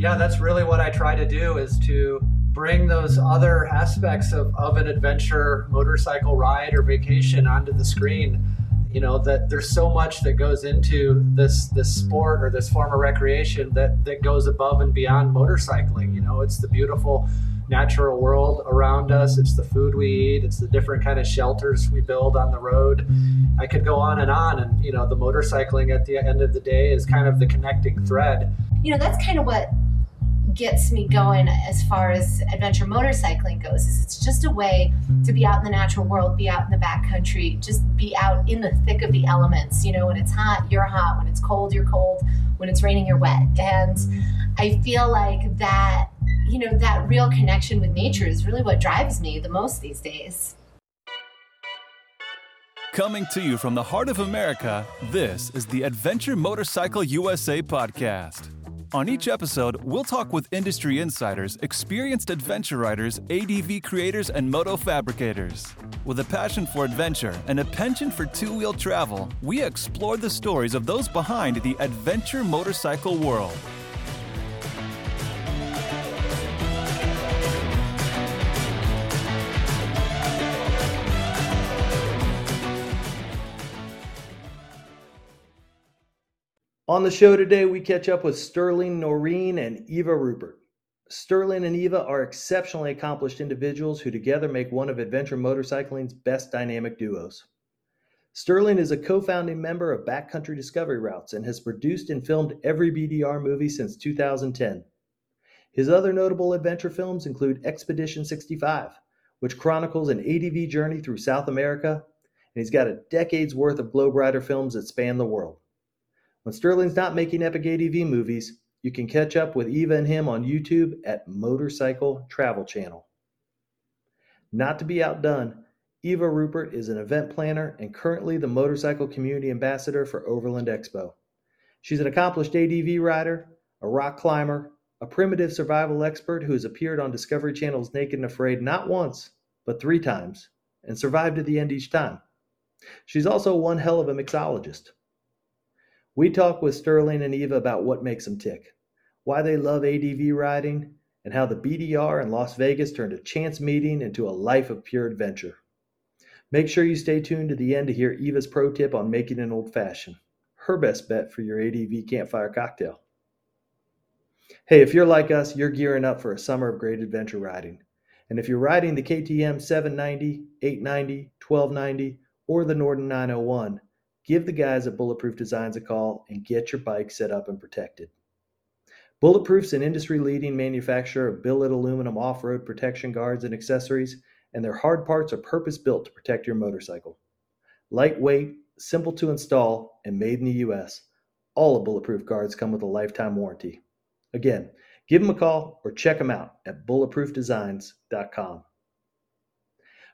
Yeah, that's really what I try to do is to bring those other aspects of, of an adventure motorcycle ride or vacation onto the screen. You know that there's so much that goes into this this sport or this form of recreation that that goes above and beyond motorcycling. You know it's the beautiful natural world around us. It's the food we eat. It's the different kind of shelters we build on the road. I could go on and on and you know the motorcycling at the end of the day is kind of the connecting thread. You know that's kind of what gets me going as far as adventure motorcycling goes is it's just a way to be out in the natural world be out in the backcountry just be out in the thick of the elements you know when it's hot you're hot when it's cold you're cold when it's raining you're wet and i feel like that you know that real connection with nature is really what drives me the most these days Coming to you from the heart of America, this is the Adventure Motorcycle USA podcast. On each episode, we'll talk with industry insiders, experienced adventure riders, ADV creators, and moto fabricators. With a passion for adventure and a penchant for two wheel travel, we explore the stories of those behind the adventure motorcycle world. On the show today, we catch up with Sterling Noren and Eva Rupert. Sterling and Eva are exceptionally accomplished individuals who together make one of adventure motorcycling's best dynamic duos. Sterling is a co founding member of Backcountry Discovery Routes and has produced and filmed every BDR movie since 2010. His other notable adventure films include Expedition 65, which chronicles an ADV journey through South America, and he's got a decade's worth of Globe Rider films that span the world. When Sterling's not making epic ADV movies, you can catch up with Eva and him on YouTube at Motorcycle Travel Channel. Not to be outdone, Eva Rupert is an event planner and currently the motorcycle community ambassador for Overland Expo. She's an accomplished ADV rider, a rock climber, a primitive survival expert who has appeared on Discovery Channel's Naked and Afraid not once, but three times, and survived to the end each time. She's also one hell of a mixologist. We talk with Sterling and Eva about what makes them tick, why they love ADV riding, and how the BDR in Las Vegas turned a chance meeting into a life of pure adventure. Make sure you stay tuned to the end to hear Eva's pro tip on making an old fashioned, her best bet for your ADV campfire cocktail. Hey, if you're like us, you're gearing up for a summer of great adventure riding. And if you're riding the KTM 790, 890, 1290, or the Norden 901, give the guys at Bulletproof Designs a call and get your bike set up and protected. Bulletproof's an industry leading manufacturer of billet aluminum off road protection guards and accessories, and their hard parts are purpose built to protect your motorcycle. Lightweight, simple to install, and made in the US, all of Bulletproof guards come with a lifetime warranty. Again, give them a call or check them out at bulletproofdesigns.com.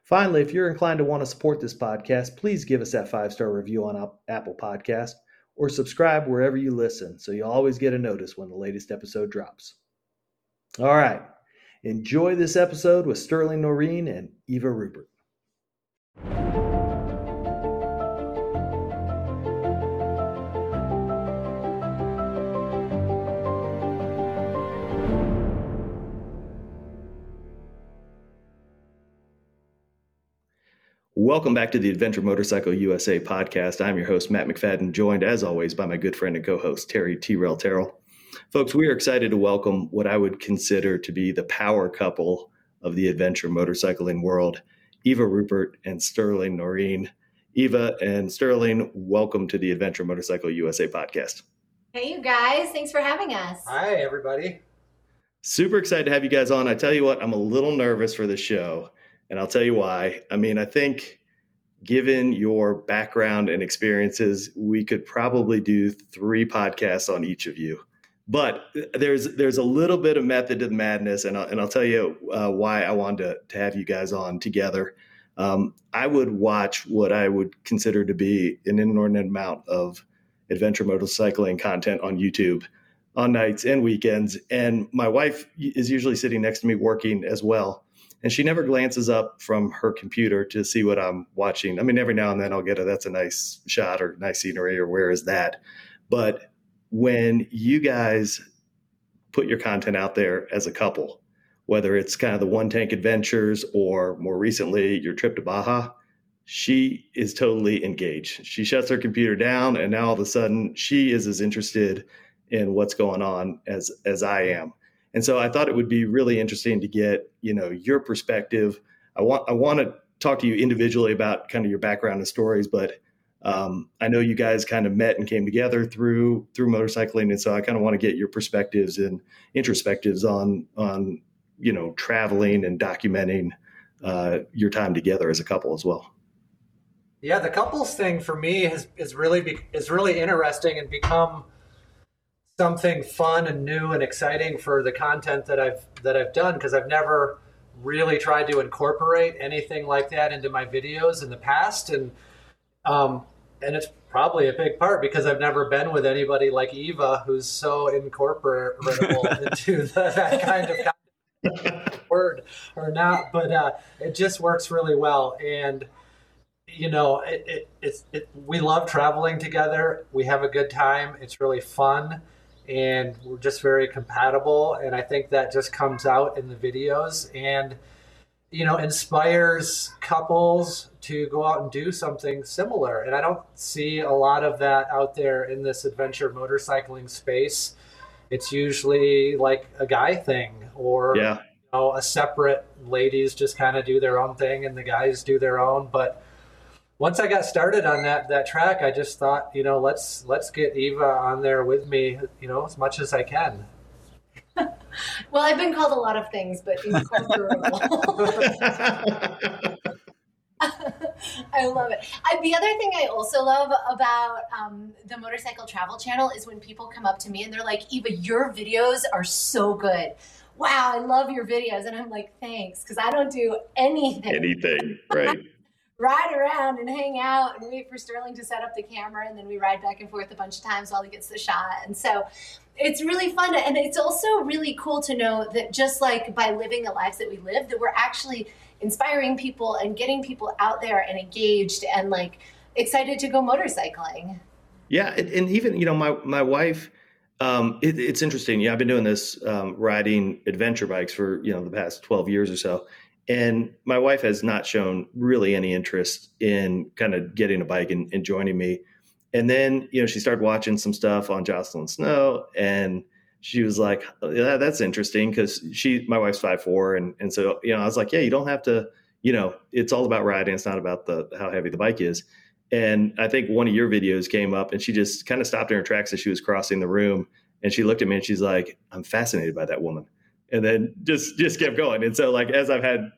Finally, if you're inclined to want to support this podcast, please give us that five star review on Apple Podcast or subscribe wherever you listen so you'll always get a notice when the latest episode drops. All right, enjoy this episode with Sterling Noren and Eva Rupert. Welcome back to the Adventure Motorcycle USA podcast. I'm your host, Matt McFadden, joined as always by my good friend and co host, Terry T. Rel Terrell. Folks, we are excited to welcome what I would consider to be the power couple of the adventure motorcycling world, Eva Rupert and Sterling Noren. Eva and Sterling, welcome to the Adventure Motorcycle USA podcast. Hey, you guys. Thanks for having us. Hi, everybody. Super excited to have you guys on. I tell you what, I'm a little nervous for the show and I'll tell you why. I mean, I think given your background and experiences, we could probably do three podcasts on each of you. But there's there's a little bit of method to the madness, and I'll, and I'll tell you uh, why I wanted to, to have you guys on together. Um, I would watch what I would consider to be an inordinate amount of adventure motorcycling content on YouTube on nights and weekends, and my wife is usually sitting next to me working as well and she never glances up from her computer to see what I'm watching. I mean, every now and then I'll get a that's a nice shot or nice scenery or where is that. But when you guys put your content out there as a couple, whether it's kind of the one tank adventures or more recently your trip to Baja. She is totally engaged. She shuts her computer down, and now all of a sudden she is as interested in what's going on as as I am. And so I thought it would be really interesting to get you know your perspective. I want I want to talk to you individually about kind of your background and stories, but um, I know you guys kind of met and came together through through motorcycling, and so I kind of want to get your perspectives and introspectives on on you know traveling and documenting uh, your time together as a couple as well. Yeah, the couples thing for me has is really be, is really interesting and become something fun and new and exciting for the content that I've that I've done because I've never really tried to incorporate anything like that into my videos in the past and um, and it's probably a big part because I've never been with anybody like Eva who's so incorporable into the, that kind of word or not, but uh, it just works really well. And you know, it, it, it's it, we love traveling together. We have a good time. It's really fun, and we're just very compatible. And I think that just comes out in the videos and you know inspires couples to go out and do something similar and i don't see a lot of that out there in this adventure motorcycling space it's usually like a guy thing or yeah. you know a separate ladies just kind of do their own thing and the guys do their own but once i got started on that that track i just thought you know let's let's get eva on there with me you know as much as i can well, I've been called a lot of things, but incorporable. I love it. I, the other thing I also love about um, the Motorcycle Travel Channel is when people come up to me and they're like, Eva, your videos are so good. Wow, I love your videos. And I'm like, thanks, because I don't do anything. Anything, right. ride around and hang out and wait for Sterling to set up the camera, and then we ride back and forth a bunch of times while he gets the shot. And so it's really fun. And it's also really cool to know that just like by living the lives that we live, that we're actually inspiring people and getting people out there and engaged and like excited to go motorcycling. Yeah. And even, you know, my, my wife, um, it, it's interesting. Yeah. I've been doing this, um, riding adventure bikes for, you know, the past 12 years or so. And my wife has not shown really any interest in kind of getting a bike and, and joining me. And then, you know, she started watching some stuff on Jocelin Snow and she was like, yeah, that's interesting. Cause she, my wife's five, four. And, and so, you know, I was like, yeah, you don't have to, you know, it's all about riding. It's not about the, how heavy the bike is. And I think one of your videos came up and she just kind of stopped in her tracks as she was crossing the room. And she looked at me and she's like, I'm fascinated by that woman and then just just kept going. And so like as I've had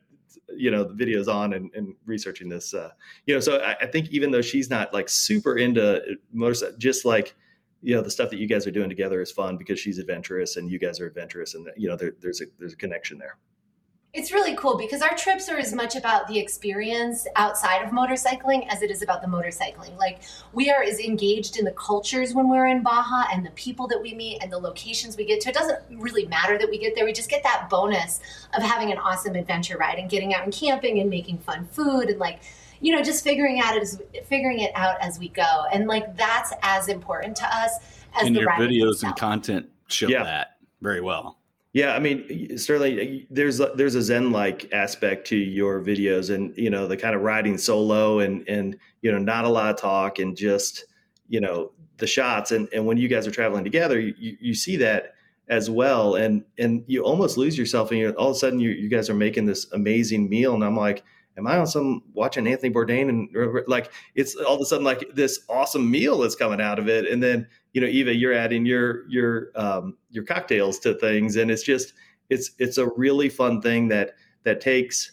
you know the videos on and, and researching this, uh, you know, so I, I, think even though she's not like super into motorcycle, just like you know the stuff that you guys are doing together is fun because she's adventurous and you guys are adventurous, and you know there, there's a there's a connection there it's really cool because our trips are as much about the experience outside of motorcycling as it is about the motorcycling. Like we are as engaged in the cultures when we're in Baja and the people that we meet and the locations we get to. It doesn't really matter that we get there. We just get that bonus of having an awesome adventure ride and getting out and camping and making fun food and like you know just figuring out as figuring it out as we go. And like that's as important to us as and the your videos itself. and content show yeah. that very well. Yeah, I mean, certainly there's a, there's a Zen like aspect to your videos, and you know the kind of riding solo, and and you know not a lot of talk, and just you know the shots, and and when you guys are traveling together, you you see that as well, and and you almost lose yourself, and you all of a sudden you you guys are making this amazing meal, and I'm like, am I on some watching Anthony Bourdain and like it's all of a sudden like this awesome meal that's coming out of it, and then you know Eva, you're adding your your um, your cocktails to things, and it's just it's it's a really fun thing that that takes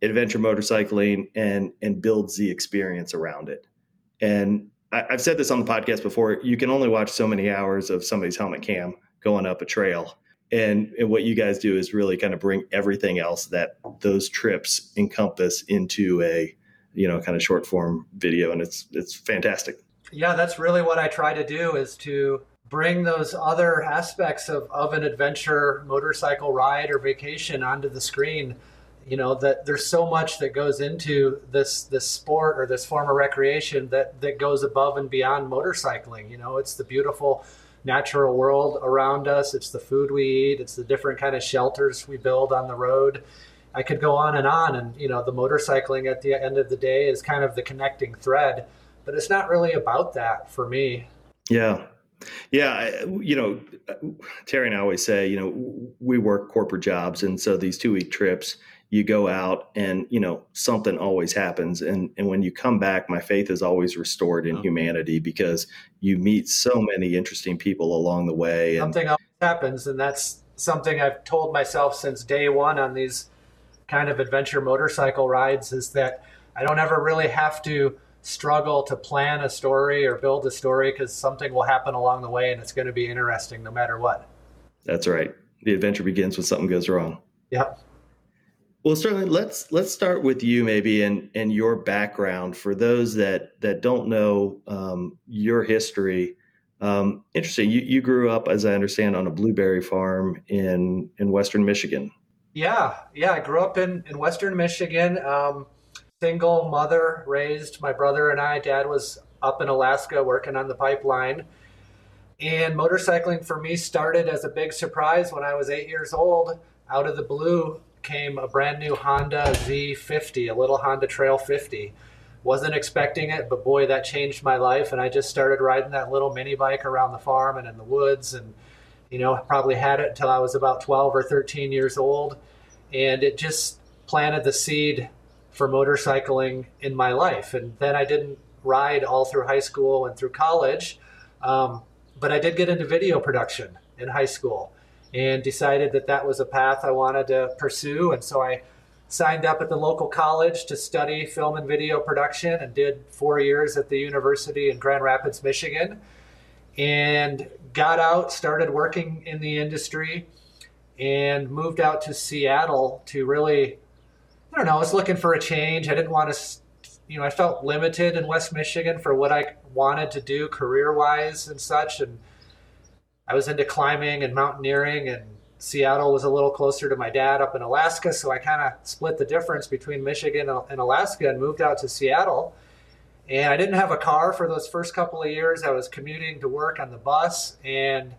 adventure motorcycling and and builds the experience around it. And I, I've said this on the podcast before: you can only watch so many hours of somebody's helmet cam going up a trail and, and what you guys do is really kind of bring everything else that those trips encompass into a you know kind of short form video and it's it's fantastic yeah that's really what i try to do is to bring those other aspects of, of an adventure motorcycle ride or vacation onto the screen you know that there's so much that goes into this this sport or this form of recreation that that goes above and beyond motorcycling you know it's the beautiful natural world around us. It's the food we eat. It's the different kind of shelters we build on the road. I could go on and on. And, you know, the motorcycling at the end of the day is kind of the connecting thread, but it's not really about that for me. Yeah. Yeah. You know, Terry and I always say, you know, we work corporate jobs. And so these two week trips, you go out and you know something always happens and and when you come back my faith is always restored in oh. humanity because you meet so many interesting people along the way and, something always happens and that's something i've told myself since day one on these kind of adventure motorcycle rides is that i don't ever really have to struggle to plan a story or build a story because something will happen along the way and it's going to be interesting no matter what that's right the adventure begins when something goes wrong yep well, certainly let's let's start with you maybe and and your background for those that that don't know um, your history. Um, interesting. You you grew up, as I understand, on a blueberry farm in in Western Michigan. Yeah, yeah. I grew up in in Western Michigan. Um, single mother raised my brother and I. Dad was up in Alaska working on the pipeline. And motorcycling for me started as a big surprise when I was eight years old. Out of the blue, came a brand new Honda Z50, a little Honda Trail 50. Wasn't expecting it, but boy, that changed my life. And I just started riding that little mini bike around the farm and in the woods. And, you know, probably had it until I was about 12 or 13 years old. And it just planted the seed for motorcycling in my life. And then I didn't ride all through high school and through college, um, but I did get into video production in high school and decided that that was a path I wanted to pursue. And so I signed up at the local college to study film and video production and did four years at the university in Grand Rapids, Michigan. And got out, started working in the industry, and moved out to Seattle to really, I don't know, I was looking for a change. I didn't want to, you know, I felt limited in West Michigan for what I wanted to do career wise and such. And I was into climbing and mountaineering, and Seattle was a little closer to my dad up in Alaska. So I kind of split the difference between Michigan and Alaska and moved out to Seattle. And I didn't have a car for those first couple of years. I was commuting to work on the bus. And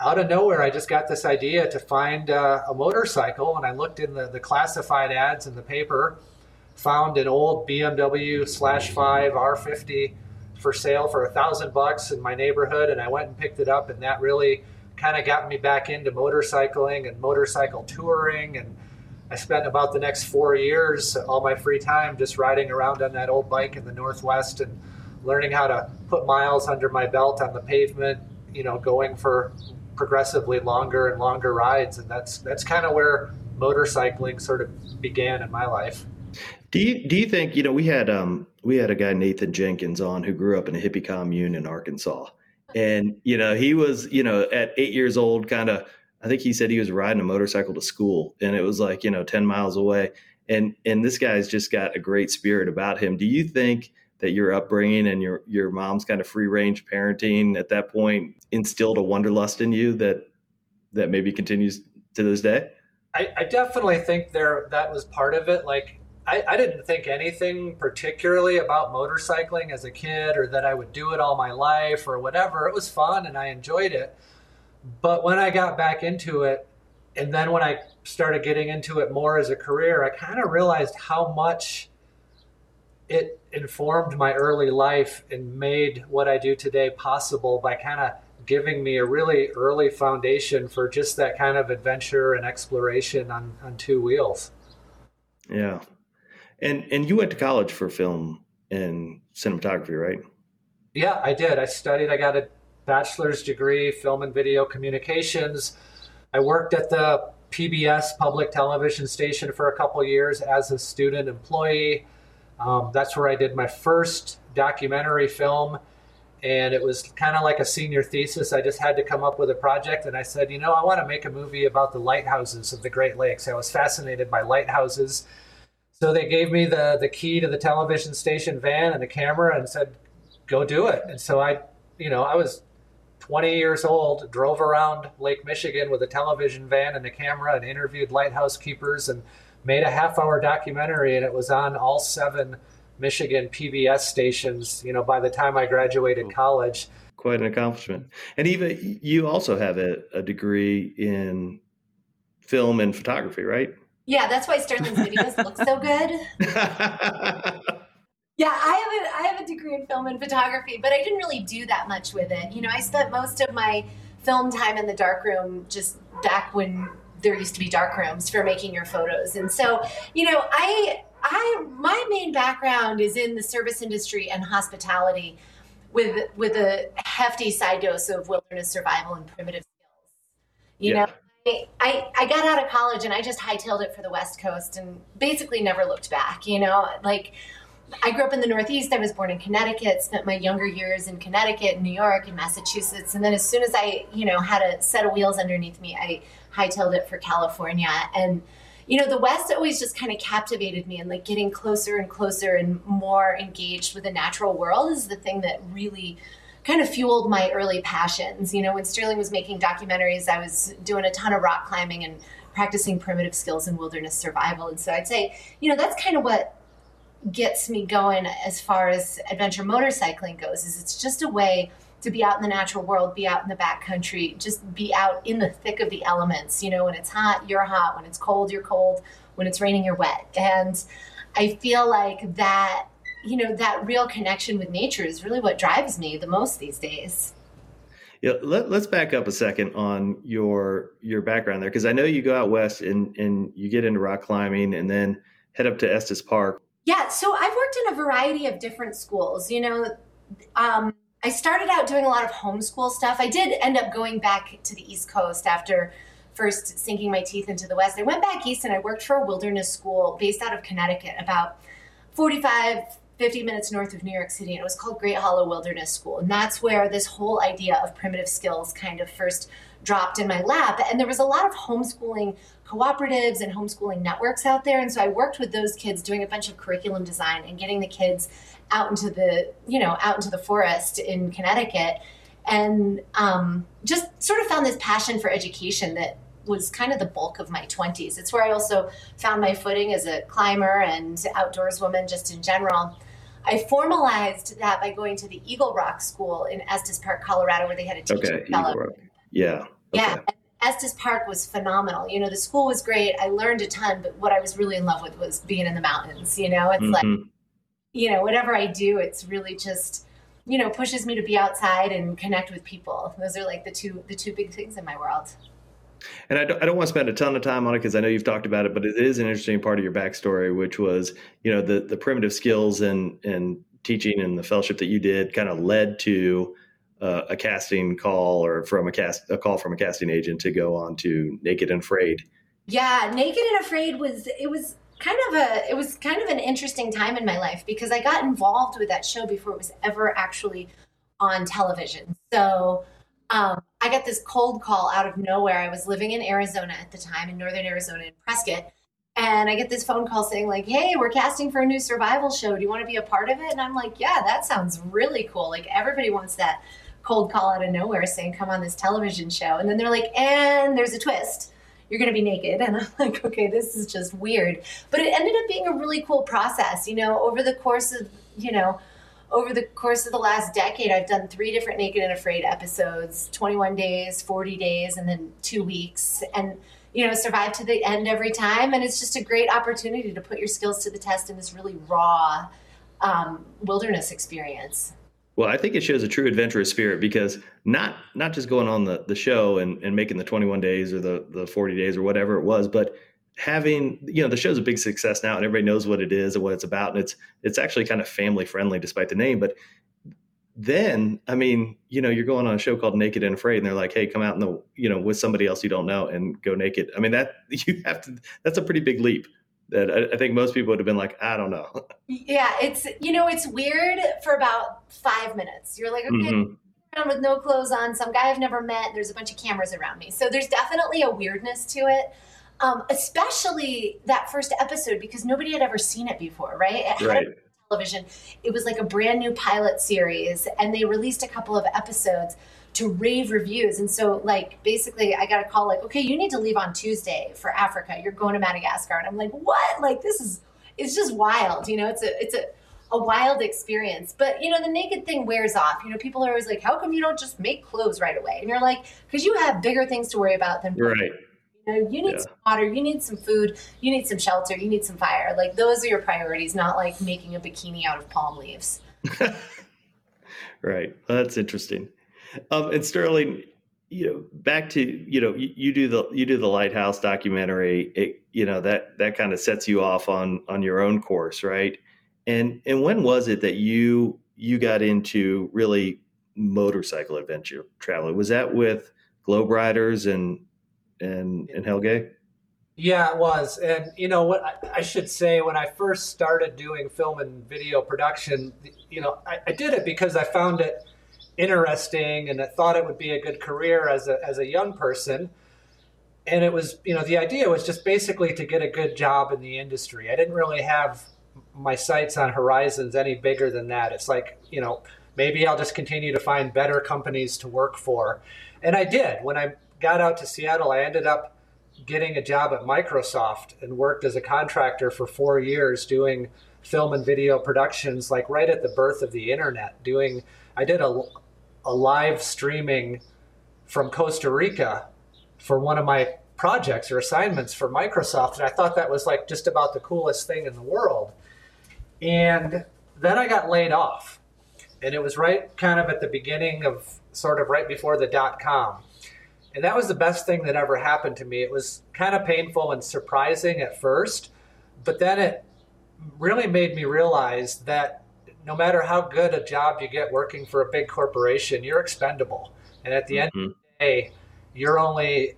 out of nowhere, I just got this idea to find uh, a motorcycle. And I looked in the, the classified ads in the paper, found an old BMW slash 5 R50 for sale for a thousand bucks in my neighborhood, and I went and picked it up, and that really kind of got me back into motorcycling and motorcycle touring and I spent about the next four years, all my free time, just riding around on that old bike in the Northwest and learning how to put miles under my belt on the pavement. You know, going for progressively longer and longer rides, and that's that's kind of where motorcycling sort of began in my life. Do you do you think you know we had um we had a guy Nathan Jenkins on who grew up in a hippie commune in Arkansas, and you know he was you know at eight years old kind of I think he said he was riding a motorcycle to school and it was like you know ten miles away, and and this guy's just got a great spirit about him. Do you think that your upbringing and your your mom's kind of free range parenting at that point instilled a wanderlust in you that that maybe continues to this day? I, I definitely think there that was part of it. Like I, I, didn't think anything particularly about motorcycling as a kid or that I would do it all my life or whatever. It was fun and I enjoyed it. But when I got back into it, and then when I started getting into it more as a career, I kind of realized how much it informed my early life and made what I do today possible by kind of giving me a really early foundation for just that kind of adventure and exploration on, on two wheels. Yeah, and and you went to college for film and cinematography, right? Yeah, I did. I studied. I got a bachelor's degree, film and video communications. I worked at the PBS public television station for a couple years as a student employee. Um, that's where I did my first documentary film. And it was kind of like a senior thesis. I just had to come up with a project. And I said, you know, I want to make a movie about the lighthouses of the Great Lakes. I was fascinated by lighthouses so they gave me the the key to the television station van and the camera and said, "Go do it." And so I, you know, I was 20 years old, drove around Lake Michigan with a television van and a camera and interviewed lighthouse keepers and made a half hour documentary and it was on all seven Michigan PBS stations, you know, by the time I graduated college. quite an accomplishment. And Eva, you also have a, a degree in film and photography, right? Yeah, that's why Sterling's videos look so good. yeah, I have a I have a degree in film and photography, but I didn't really do that much with it. You know, I spent most of my film time in the darkroom just back when there used to be dark rooms for making your photos. And so, you know, I I my main background is in the service industry and hospitality with with a hefty side dose of wilderness survival and primitive skills. You yeah. know, I, I got out of college and I just hightailed it for the West Coast and basically never looked back. You know, like I grew up in the Northeast. I was born in Connecticut, spent my younger years in Connecticut, New York, and Massachusetts. And then as soon as I, you know, had a set of wheels underneath me, I hightailed it for California. And, you know, the West always just kind of captivated me and like getting closer and closer and more engaged with the natural world is the thing that really kind of fueled my early passions. You know, when Sterling was making documentaries, I was doing a ton of rock climbing and practicing primitive skills in wilderness survival. And so I'd say, you know, that's kind of what gets me going as far as adventure motorcycling goes is it's just a way to be out in the natural world, be out in the backcountry, just be out in the thick of the elements. You know, when it's hot, you're hot. When it's cold, you're cold. When it's raining, you're wet. And I feel like that you know that real connection with nature is really what drives me the most these days yeah let, us back up a second on your your background there because i know you go out west and and you get into rock climbing and then head up to estes park yeah so i've worked in a variety of different schools you know um, i started out doing a lot of homeschool stuff i did end up going back to the east coast after first sinking my teeth into the west i went back east and i worked for a wilderness school based out of connecticut about 45 50 minutes north of New York City, and it was called Great Hollow Wilderness School. And that's where this whole idea of primitive skills kind of first dropped in my lap. And there was a lot of homeschooling cooperatives and homeschooling networks out there. And so I worked with those kids doing a bunch of curriculum design and getting the kids out into the, you know, out into the forest in Connecticut. And um, just sort of found this passion for education that was kind of the bulk of my 20s. It's where I also found my footing as a climber and outdoors woman just in general. I formalized that by going to the Eagle Rock School in Estes Park, Colorado, where they had a teaching okay, fellow. Yeah. Okay. Yeah. Estes Park was phenomenal. You know, the school was great. I learned a ton, but what I was really in love with was being in the mountains. You know, it's mm-hmm. like, you know, whatever I do, it's really just, you know, pushes me to be outside and connect with people. Those are like the two the two big things in my world. And I don't, I don't want to spend a ton of time on it because I know you've talked about it, but it is an interesting part of your backstory, which was, you know, the the primitive skills and and teaching and the fellowship that you did kind of led to uh, a casting call or from a cast a call from a casting agent to go on to Naked and Afraid. Yeah, Naked and Afraid was it was kind of a it was kind of an interesting time in my life because I got involved with that show before it was ever actually on television. So um, I got this cold call out of nowhere. I was living in Arizona at the time, in northern Arizona, in Prescott. And I get this phone call saying, like, hey, we're casting for a new survival show. Do you want to be a part of it? And I'm like, yeah, that sounds really cool. Like, everybody wants that cold call out of nowhere saying, come on this television show. And then they're like, and there's a twist. You're going to be naked. And I'm like, okay, this is just weird. But it ended up being a really cool process. You know, over the course of, you know, over the course of the last decade, I've done three different Naked and Afraid episodes 21 days, 40 days, and then two weeks. And, you know, survive to the end every time. And it's just a great opportunity to put your skills to the test in this really raw um, wilderness experience. Well, I think it shows a true adventurous spirit because not not just going on the, the show and, and making the 21 days or the, the 40 days or whatever it was, but having you know the show's a big success now and everybody knows what it is and what it's about and it's it's actually kind of family friendly despite the name but then i mean you know you're going on a show called naked and afraid and they're like hey come out in the you know with somebody else you don't know and go naked. I mean that you have to that's a pretty big leap that I, I think most people would have been like i don't know yeah it's you know it's weird for about five minutes you're like okay mm-hmm. with no clothes on some guy i've never met there's a bunch of cameras around me so there's definitely a weirdness to it um, especially that first episode because nobody had ever seen it before, right? It right. Television. It was like a brand new pilot series, and they released a couple of episodes to rave reviews. And so, like, basically, I got a call like, "Okay, you need to leave on Tuesday for Africa. You're going to Madagascar." And I'm like, "What? Like, this is it's just wild, you know? It's a it's a a wild experience. But you know, the naked thing wears off. You know, people are always like, "How come you don't just make clothes right away?" And you're like, "Because you have bigger things to worry about than right." You, know, you need yeah. some water, you need some food, you need some shelter, you need some fire. Like those are your priorities, not like making a bikini out of palm leaves. right. Well, that's interesting. Um, and Sterling, you know, back to you know, you, you, do the you do the lighthouse documentary. It, you know that that kind of sets you off on on your own course, right? And and when was it that you you got into really motorcycle adventure travel? Was that with Globe Riders and and and Helge? Yeah, it was. And you know what I, I, should say when I first started doing film and video production, you know, I, I, did it because I found it interesting and I thought it would be a good career as a as a young person. And it was, you know, the idea was just basically to get a good job in the industry. I didn't really have my sights on horizons any bigger than that. It's like, you know, maybe I'll just continue to find better companies to work for. And I did. When I got out to Seattle, I ended up getting a job at Microsoft and worked as a contractor for four years doing film and video productions, like right at the birth of the internet. Doing, I did a, a live streaming from Costa Rica for one of my projects or assignments for Microsoft, and I thought that was like just about the coolest thing in the world. And then I got laid off, and it was right kind of at the beginning of sort of right before the dot com and that was the best thing that ever happened to me. It was kind of painful and surprising at first, but then it really made me realize that no matter how good a job you get working for a big corporation, you're expendable. And at the mm-hmm. end of the day, you're only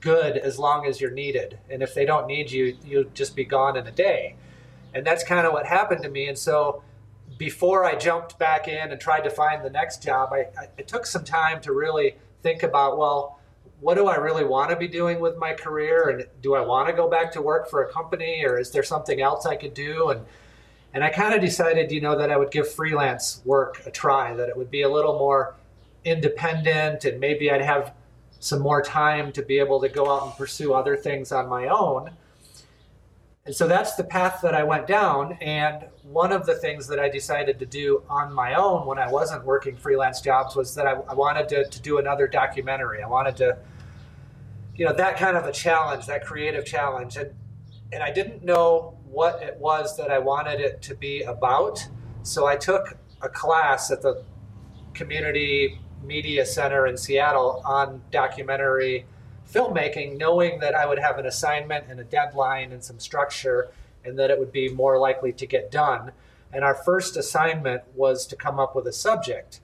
good as long as you're needed. And if they don't need you, you'll just be gone in a day. And that's kind of what happened to me. And so before I jumped back in and tried to find the next job, I, I, took some time to really think about, well, what do I really want to be doing with my career? And do I want to go back to work for a company or is there something else I could do? And and I kind of decided, you know, that I would give freelance work a try, that it would be a little more independent and maybe I'd have some more time to be able to go out and pursue other things on my own. And so that's the path that I went down. And one of the things that I decided to do on my own when I wasn't working freelance jobs was that I, I wanted to, to do another documentary. I wanted to, you know, that kind of a challenge, that creative challenge. And, and I didn't know what it was that I wanted it to be about. So I took a class at the Community Media Center in Seattle on documentary filmmaking, knowing that I would have an assignment and a deadline and some structure, and that it would be more likely to get done. And our first assignment was to come up with a subject.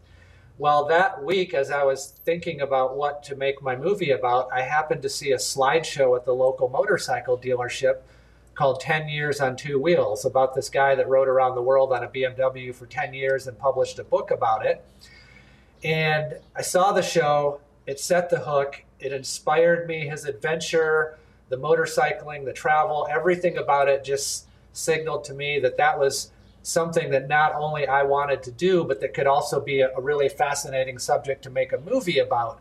Well, that week, as I was thinking about what to make my movie about, I happened to see a slideshow at the local motorcycle dealership called 10 Years on Two Wheels about this guy that rode around the world on a BMW for 10 years and published a book about it. And I saw the show, it set the hook, it inspired me. His adventure, the motorcycling, the travel, everything about it just signaled to me that that was something that not only I wanted to do, but that could also be a, a really fascinating subject to make a movie about.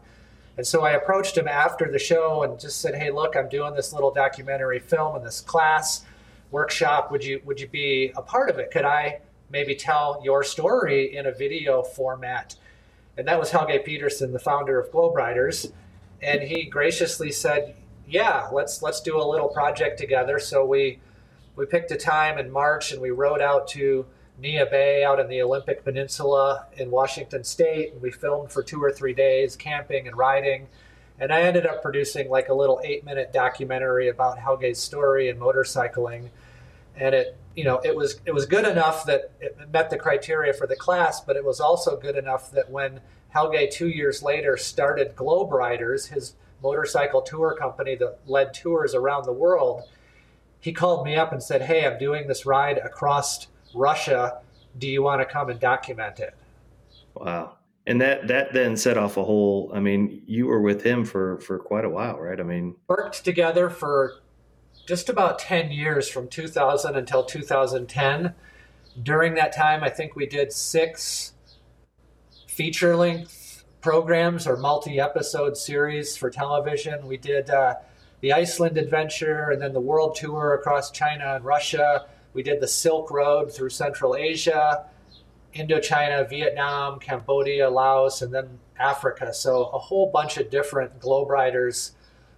And so I approached him after the show and just said, "Hey, look, I'm doing this little documentary film in this class workshop. Would you would you be a part of it? Could I maybe tell your story in a video format?" And that was Helge Pedersen, the founder of Globe Riders and he graciously said, "Yeah, let's let's do a little project together." So we we picked a time in March and we rode out to Neah Bay out in the Olympic Peninsula in Washington State. And we filmed for two or three days, camping and riding. And I ended up producing like a little eight minute documentary about Helge's story and motorcycling. And it, you know, it was it was good enough that it met the criteria for the class, but it was also good enough that when Helge, two years later, started Globe Riders, his motorcycle tour company that led tours around the world. He called me up and said, Hey, I'm doing this ride across Russia. Do you want to come and document it? Wow. And that that then set off a whole I mean, you were with him for for quite a while, right? I mean, worked together for just about 10 years from 2000 until 2010. During that time, I think we did six feature length programs or multi episode series for television. We did uh, the Iceland adventure and then the world tour across China and Russia, We did the Silk Road through Central Asia, Indochina, Vietnam, Cambodia, Laos, and then Africa. So a whole bunch of different Globe Riders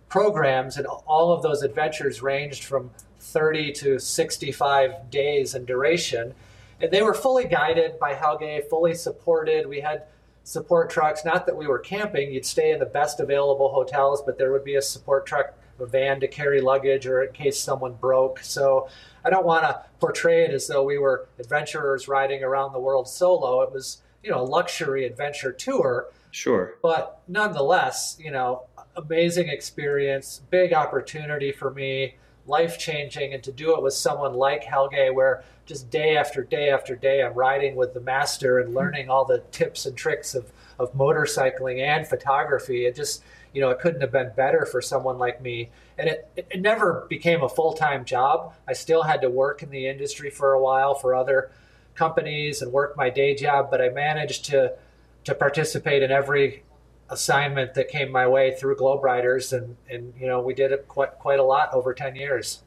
programs, and all of those adventures ranged from 30 to 65 days in duration. And they were fully guided by Helge, fully supported. We had support trucks, not that we were camping, you'd stay in the best available hotels, but there would be a support truck, a van to carry luggage or in case someone broke. So I don't want to portray it as though we were adventurers riding around the world solo. It was, you know, a luxury adventure tour. Sure. But nonetheless, you know, amazing experience, big opportunity for me, life changing, and to do it with someone like Helge, where just day after day after day, I'm riding with the master and learning all the tips and tricks of, of motorcycling and photography. It just, you know, it couldn't have been better for someone like me. And it, it never became a full time job. I still had to work in the industry for a while for other companies and work my day job, but I managed to to participate in every assignment that came my way through Globe Riders, and and you know we did it quite quite a lot over ten years.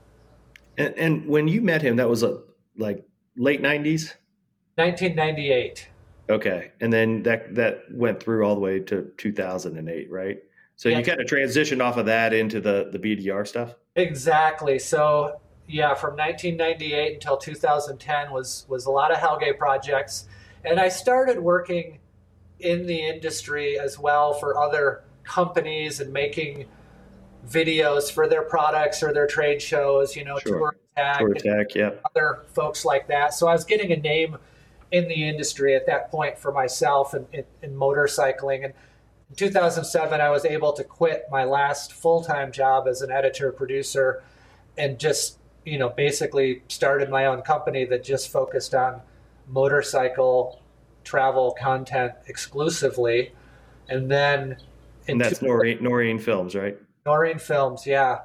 And, and when you met him, that was a like late nineties. 1998. Okay, and then that that went through all the way to 2008, right? So yeah. you kind of transitioned off of that into the the BDR stuff. Exactly. So yeah, from 1998 until 2010 was was a lot of Helge projects, and I started working in the industry as well for other companies and making videos for their products or their trade shows, you know, sure. tour tech, Touratech yeah. other folks like that. So I was getting a name in the industry at that point for myself and in, in, motorcycling. And in 2007, I was able to quit my last full time job as an editor producer and just, you know, basically started my own company that just focused on motorcycle travel content exclusively. And then. And that's two- Noren, Noren Films, right? Noren Films, yeah.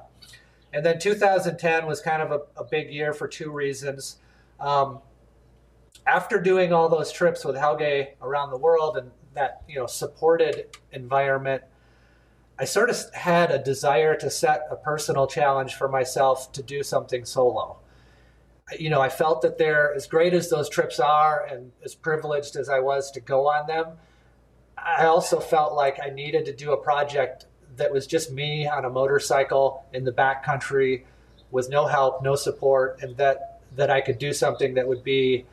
And then 2010 was kind of a, a big year for two reasons. Um, after doing all those trips with Helge around the world and that you know supported environment, I sort of had a desire to set a personal challenge for myself to do something solo you know, I felt that they're as great as those trips are and as privileged as I was to go on them. I also felt like I needed to do a project that was just me on a motorcycle in the backcountry with no help, no support, and that that I could do something that would be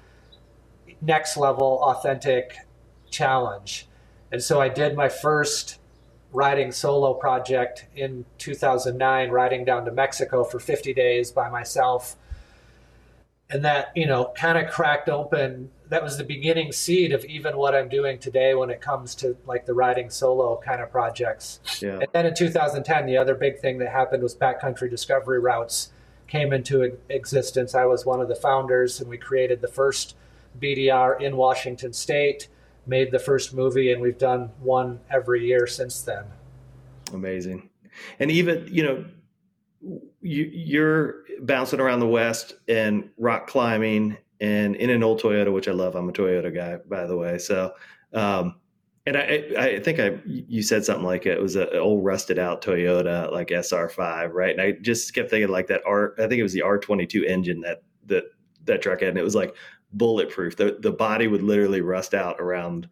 next level authentic challenge. And so I did my first riding solo project in 2009, riding down to Mexico for 50 days by myself and that you know kind of cracked open that was the beginning seed of even what i'm doing today when it comes to like the riding solo kind of projects yeah. and then in 2010 the other big thing that happened was backcountry discovery routes came into existence i was one of the founders and we created the first bdr in washington state made the first movie and we've done one every year since then amazing and even you know you, are bouncing around the West and rock climbing and in an old Toyota, which I love. I'm a Toyota guy, by the way. So, um, and I, I think I, you said something like it was an old rusted out Toyota, like SR5, right? And I just kept thinking like that R, I think it was the R22 engine that, that, that truck had, and it was like bulletproof. The, the body would literally rust out around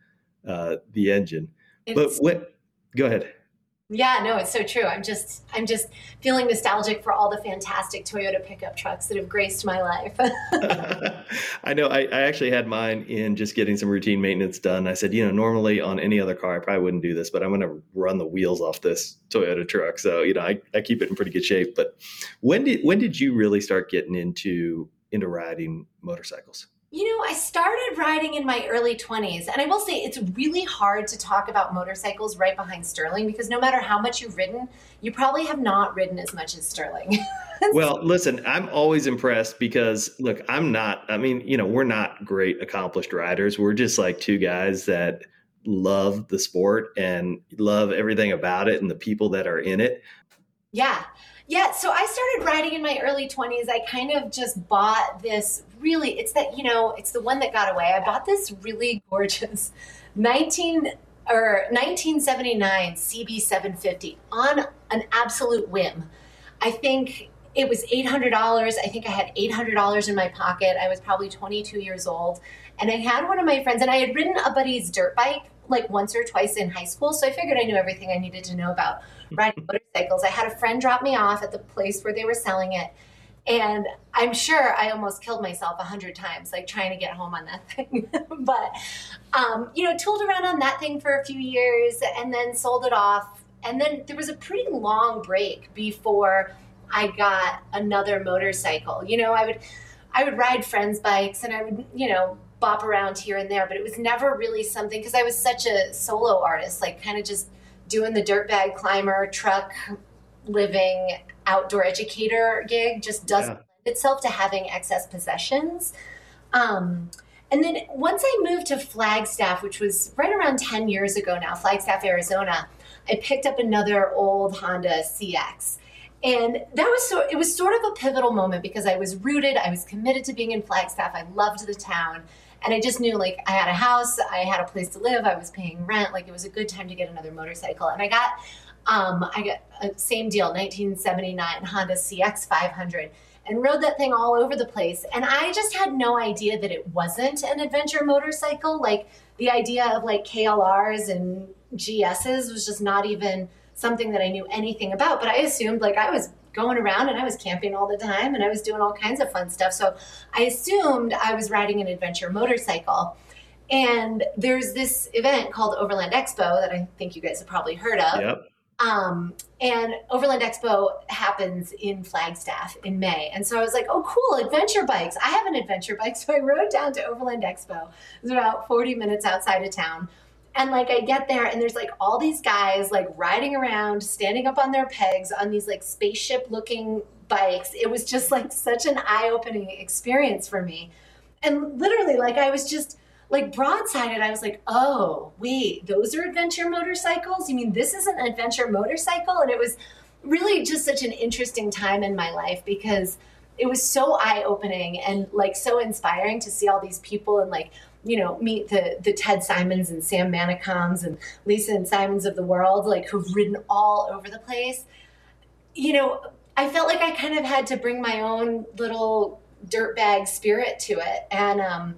uh, the engine. It's, but what, go ahead. Yeah, no, it's so true. I'm just I'm just feeling nostalgic for all the fantastic Toyota pickup trucks that have graced my life. I know I, I, actually had mine in just getting some routine maintenance done. I said, you know, normally on any other car I probably wouldn't do this, but I'm gonna run the wheels off this Toyota truck. So, you know, I, I keep it in pretty good shape. But when did when did you really start getting into into riding motorcycles? You know, I started riding in my early 20s, and I will say it's really hard to talk about motorcycles right behind Sterling because no matter how much you've ridden, you probably have not ridden as much as Sterling. well, listen, I'm always impressed because look, I'm not, I mean, you know, we're not great accomplished riders. We're just like two guys that love the sport and love everything about it and the people that are in it. Yeah. Yeah, so I started riding in my early 20s. I kind of just bought this really, it's that, you know, it's the one that got away. I bought this really gorgeous 19 or 1979 CB750 on an absolute whim. I think it was $800. I think I had $800 in my pocket. I was probably 22 years old. And I had one of my friends, and I had ridden a buddy's dirt bike like once or twice in high school. So I figured I knew everything I needed to know about riding motorcycles. I had a friend drop me off at the place where they were selling it. And I'm sure I almost killed myself a hundred times, like trying to get home on that thing. but, um, you know, tooled around on that thing for a few years and then sold it off. And then there was a pretty long break before I got another motorcycle. You know, I would, I would ride friends' bikes and I would, you know, bop around here and there, but it was never really something because I was such a solo artist, like kind of just doing the dirtbag climber, truck living, outdoor educator gig just doesn't yeah. lend itself to having excess possessions. Um, and then once I moved to Flagstaff, which was right around 10 years ago now, Flagstaff, Arizona, I picked up another old Honda CX. And that was so it was sort of a pivotal moment because I was rooted, I was committed to being in Flagstaff. I loved the town. And I just knew like I had a house, I had a place to live, I was paying rent, like it was a good time to get another motorcycle. And I got um, I got a same deal, 1979 Honda CX 500 and rode that thing all over the place. And I just had no idea that it wasn't an adventure motorcycle. Like the idea of like KLRs and GSs was just not even something that I knew anything about. But I assumed like I was going around and I was camping all the time and I was doing all kinds of fun stuff. So I assumed I was riding an adventure motorcycle. And there's this event called Overland Expo that I think you guys have probably heard of. Yep. Um, and Overland Expo happens in Flagstaff in May. And so I was like, oh, cool, adventure bikes. I have an adventure bike. So I rode down to Overland Expo. It was about 40 minutes outside of town. And like I get there and there's like all these guys like riding around, standing up on their pegs on these like spaceship looking bikes. It was just like such an eye opening experience for me. And literally, like I was just like broadsided, I was like, oh, wait, those are adventure motorcycles? You mean this is an adventure motorcycle? And it was really just such an interesting time in my life because it was so eye opening and like so inspiring to see all these people and like you know, meet the the Ted Simons and Sam Manicoms and Lisa and Simons of the world, like who've ridden all over the place. You know, I felt like I kind of had to bring my own little dirtbag spirit to it. And um,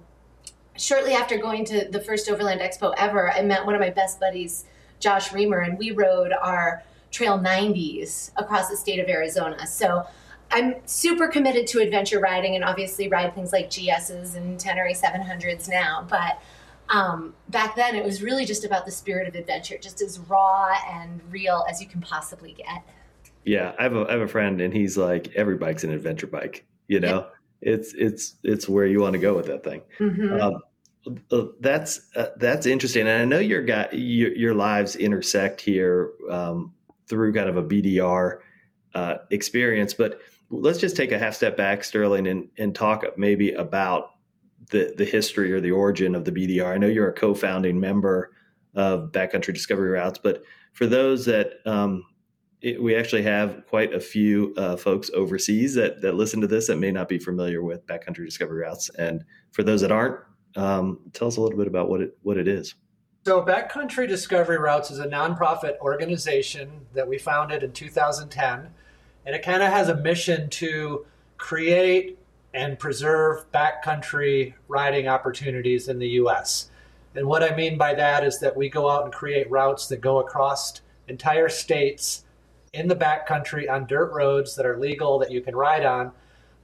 shortly after going to the first Overland Expo ever, I met one of my best buddies, Josh Reamer, and we rode our Trail 90s across the state of Arizona. So I'm super committed to adventure riding and obviously ride things like GSs and Tenere 700s now. But um, back then, it was really just about the spirit of adventure, just as raw and real as you can possibly get. Yeah, I have a I have a friend, and he's like, every bike's an adventure bike. You know. It's it's it's where you want to go with that thing. Mm-hmm. Um, uh, that's uh, that's interesting, and I know your guy your, your lives intersect here um, through kind of a BDR uh, experience, but let's just take a half step back, Sterling, and, and talk maybe about the, the history or the origin of the BDR. I know you're a co-founding member of Backcountry Discovery Routes, but for those that um, it, we actually have quite a few uh, folks overseas that, that listen to this that may not be familiar with Backcountry Discovery Routes. And for those that aren't, um, tell us a little bit about what it what it is. So, Backcountry Discovery Routes is a nonprofit organization that we founded in 2010 and it kind of has a mission to create and preserve backcountry riding opportunities in the US. And what I mean by that is that we go out and create routes that go across entire states in the backcountry on dirt roads that are legal that you can ride on,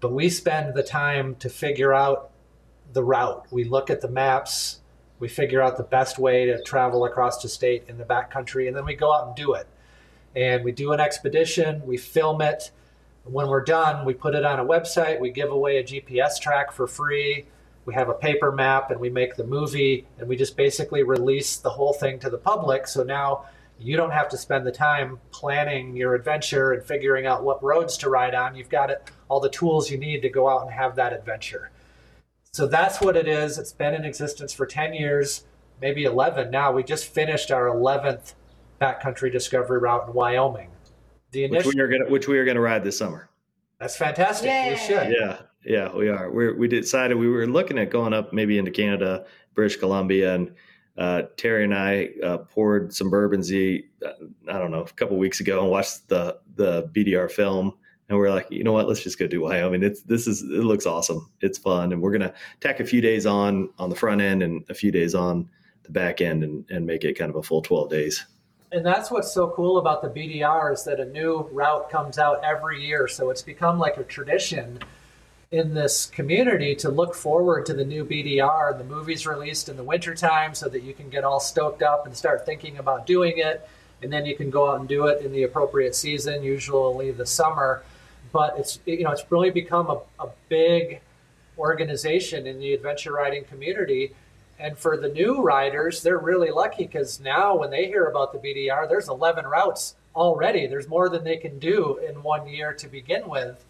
but we spend the time to figure out the route. We look at the maps, we figure out the best way to travel across the state in the backcountry, and then we go out and do it and we do an expedition, we film it. When we're done, we put it on a website, we give away a GPS track for free. We have a paper map and we make the movie and we just basically release the whole thing to the public. So now you don't have to spend the time planning your adventure and figuring out what roads to ride on. You've got it, all the tools you need to go out and have that adventure. So that's what it is. It's been in existence for 10 years, maybe 11 now. We just finished our 11th backcountry discovery route in Wyoming. The initial, which we are gonna which we are gonna ride this summer. That's fantastic. Yay. We should. Yeah, yeah, we are. We we decided we were looking at going up maybe into Canada, British Columbia, and uh, Terry and I uh, poured some bourbon Z. Uh, don't know, a couple weeks ago, and watched the the BDR film and we're like, you know what? Let's just go do Wyoming. It's this is it looks awesome. It's fun, and we're gonna tack a few days on on the front end and a few days on the back end, and and make it kind of a full twelve days. And that's what's so cool about the BDR is that a new route comes out every year. So it's become like a tradition in this community to look forward to the new BDR. And the movie's released in the wintertime so that you can get all stoked up and start thinking about doing it. And then you can go out and do it in the appropriate season, usually the summer but it's you know it's really become a, a big organization in the adventure riding community. And for the new riders, they're really lucky because now when they hear about the BDR, there's 11 routes already. There's more than they can do in one year to begin with.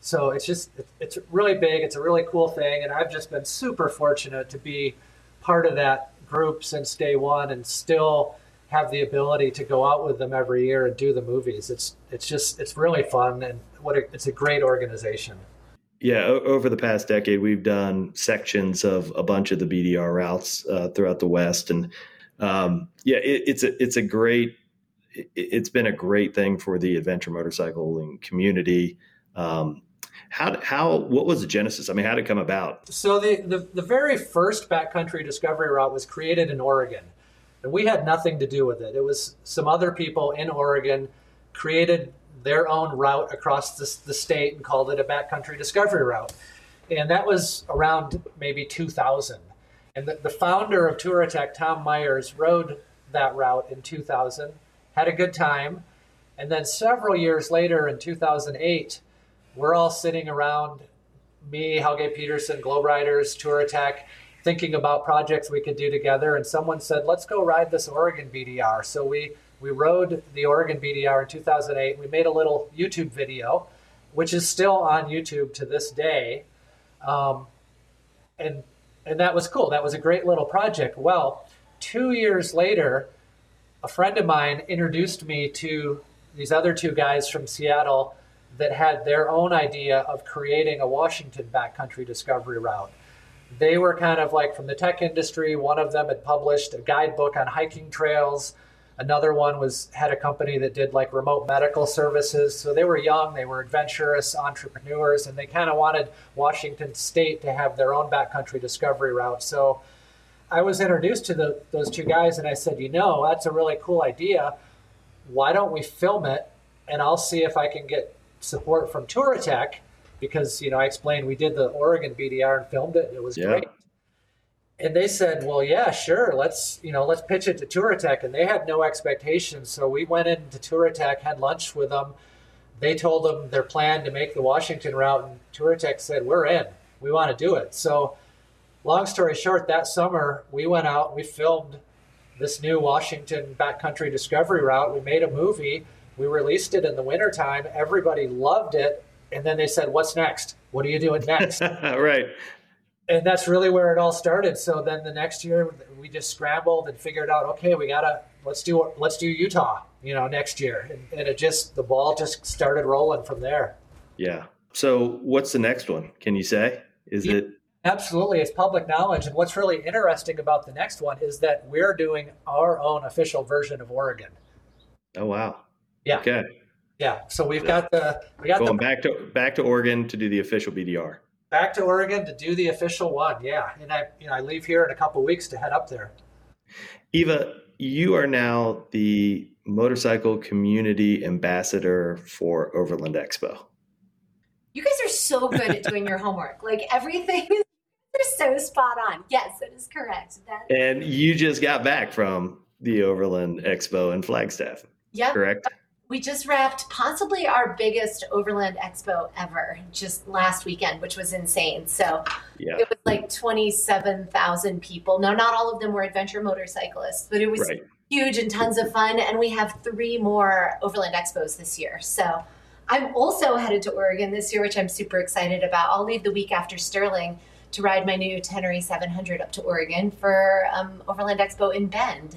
So it's just, it's really big. It's a really cool thing. And I've just been super fortunate to be part of that group since day one and still have the ability to go out with them every year and do the movies. It's, it's just, it's really fun. And what a, it's a great organization. Yeah, over the past decade, we've done sections of a bunch of the BDR routes uh, throughout the West, and um, yeah, it, it's a it's a great it, has been a great thing for the adventure motorcycling community. Um, how how what was the genesis? I mean, how did it come about? So the the, the very first backcountry discovery route was created in Oregon, and we had nothing to do with it. It was some other people in Oregon created their own route across the, the state and called it a backcountry discovery route. And that was around maybe 2000. And the, the founder of Touratech, Tom Myers, rode that route in 2000, had a good time. And then several years later in 2008, we're all sitting around, me, Helge Pedersen, Globe Riders, Touratech, thinking about projects we could do together. And someone said, let's go ride this Oregon BDR. So we we rode the Oregon BDR in 2008. We made a little YouTube video, which is still on YouTube to this day. Um, and and that was cool. That was a great little project. Well, two years later, a friend of mine introduced me to these other two guys from Seattle that had their own idea of creating a Washington backcountry discovery route. They were kind of like from the tech industry. One of them had published a guidebook on hiking trails. Another one was had a company that did like remote medical services. So they were young, they were adventurous entrepreneurs, and they kind of wanted Washington State to have their own backcountry discovery route. So I was introduced to the, those two guys, and I said, you know, that's a really cool idea. Why don't we film it? And I'll see if I can get support from Touratech because you know I explained we did the Oregon BDR and filmed it. It was yeah. great and they said, "Well, yeah, sure. Let's you know let's pitch it to Touratech." And they had no expectations, so we went into Touratech, had lunch with them. They told them their plan to make the Washington route, and Touratech said, "We're in. We want to do it." So, long story short, that summer we went out, we filmed this new Washington backcountry discovery route. We made a movie. We released it in the wintertime. Everybody loved it. And then they said, What's next? What are you doing next? right and that's really where it all started. So then the next year we just scrambled and figured out, okay, we gotta let's do let's do Utah, you know, next year, and, and it just the ball just started rolling from there. Yeah. So what's the next one? Can you say? Is yeah, it? Absolutely, it's public knowledge. And what's really interesting about the next one is that we're doing our own official version of Oregon. Oh wow! Yeah. Okay. Yeah. So we've got the we got going the, back to back to Oregon to do the official BDR back to Oregon to do the official one. Yeah, and I you know I leave here in a couple weeks to head up there. Eva, you are now the motorcycle community ambassador for Overland Expo. You guys are so good at doing your homework. Like everything is so spot on. Yes, that is correct. That- and you just got back from the Overland Expo in Flagstaff. Yeah. Correct we just wrapped possibly our biggest Overland Expo ever just last weekend, which was insane. So yeah. it was like 27,000 people. Now, not all of them were adventure motorcyclists, but it was right. huge and tons of fun. And we have three more Overland Expos this year. So I'm also headed to Oregon this year, which I'm super excited about. I'll leave the week after Sterling to ride my new Tenere 700 up to Oregon for um, Overland Expo in Bend.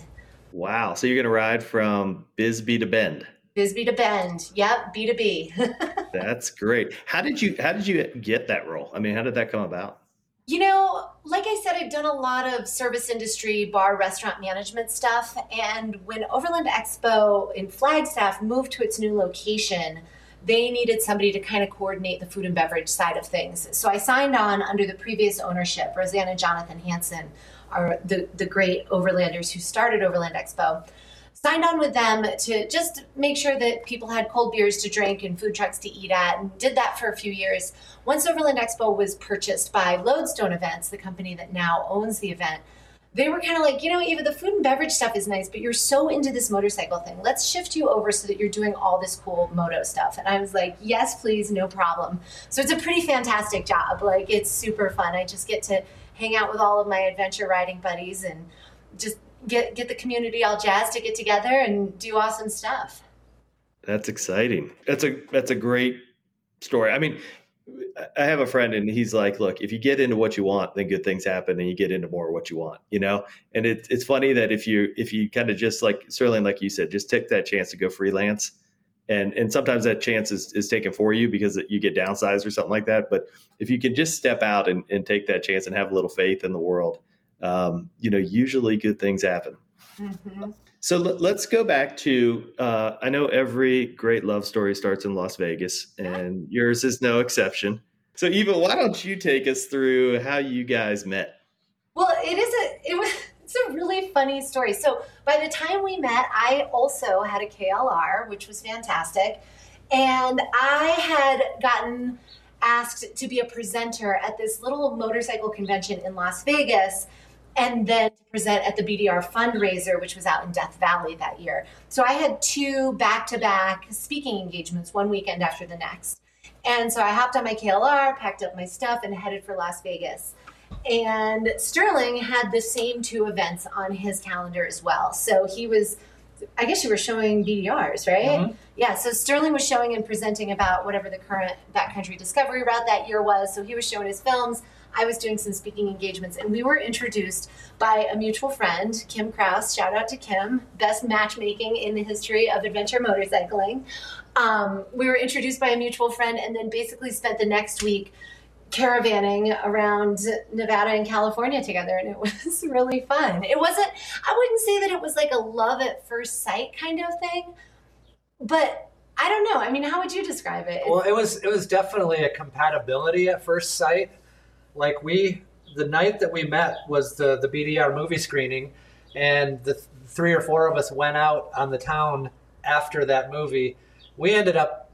Wow. So you're going to ride from Bisbee to Bend. Bisbee to Bend. Yep, B to B. That's great. How did you how did you get that role? I mean, how did that come about? You know, like I said, I've done a lot of service industry, bar, restaurant management stuff. And when Overland Expo in Flagstaff moved to its new location, they needed somebody to kind of coordinate the food and beverage side of things. So I signed on under the previous ownership, Rosanna and Jonathan Hanson are the, the great overlanders who started Overland Expo. Signed on with them to just make sure that people had cold beers to drink and food trucks to eat at, and did that for a few years. Once Overland Expo was purchased by Lodestone Events, the company that now owns the event, they were kind of like, you know, Eva, the food and beverage stuff is nice, but you're so into this motorcycle thing. Let's shift you over so that you're doing all this cool moto stuff. And I was like, yes, please, no problem. So it's a pretty fantastic job. Like, it's super fun. I just get to hang out with all of my adventure riding buddies and just get get the community all jazzed to get together and do awesome stuff. That's exciting. That's a that's a great story. I mean, I have a friend and he's like, look, if you get into what you want, then good things happen and you get into more what you want, you know? And it, it's funny that if you, if you kind of just like, Sterling, like you said, just take that chance to go freelance and, and sometimes that chance is, is taken for you because you get downsized or something like that. But if you can just step out and, and take that chance and have a little faith in the world, um, you know, usually good things happen. Mm-hmm. So let's go back to uh, I know every great love story starts in Las Vegas, and yours is no exception. So, Eva, why don't you take us through how you guys met? Well, it is a it was it's a really funny story. So, by the time we met, I also had a KLR, which was fantastic, and I had gotten asked to be a presenter at this little motorcycle convention in Las Vegas and then to present at the BDR fundraiser, which was out in Death Valley that year. So I had two back to back speaking engagements one weekend after the next. And so I hopped on my KLR, packed up my stuff, and headed for Las Vegas. And Sterling had the same two events on his calendar as well. So he was, I guess you were showing BDRs, right? Mm-hmm. Yeah, so Sterling was showing and presenting about whatever the current backcountry discovery route that year was. So he was showing his films. I was doing some speaking engagements, and we were introduced by a mutual friend, Kim Kraus. Shout out to Kim, best matchmaking in the history of adventure motorcycling. Um, we were introduced by a mutual friend, and then basically spent the next week caravanning around Nevada and California together, and it was really fun. It wasn't, I wouldn't say that it was like a love at first sight kind of thing, but I don't know. I mean, how would you describe it? Well, it was it was definitely a compatibility at first sight like we the night that we met was the the BDR movie screening, and the th- three or four of us went out on the town after that movie. We ended up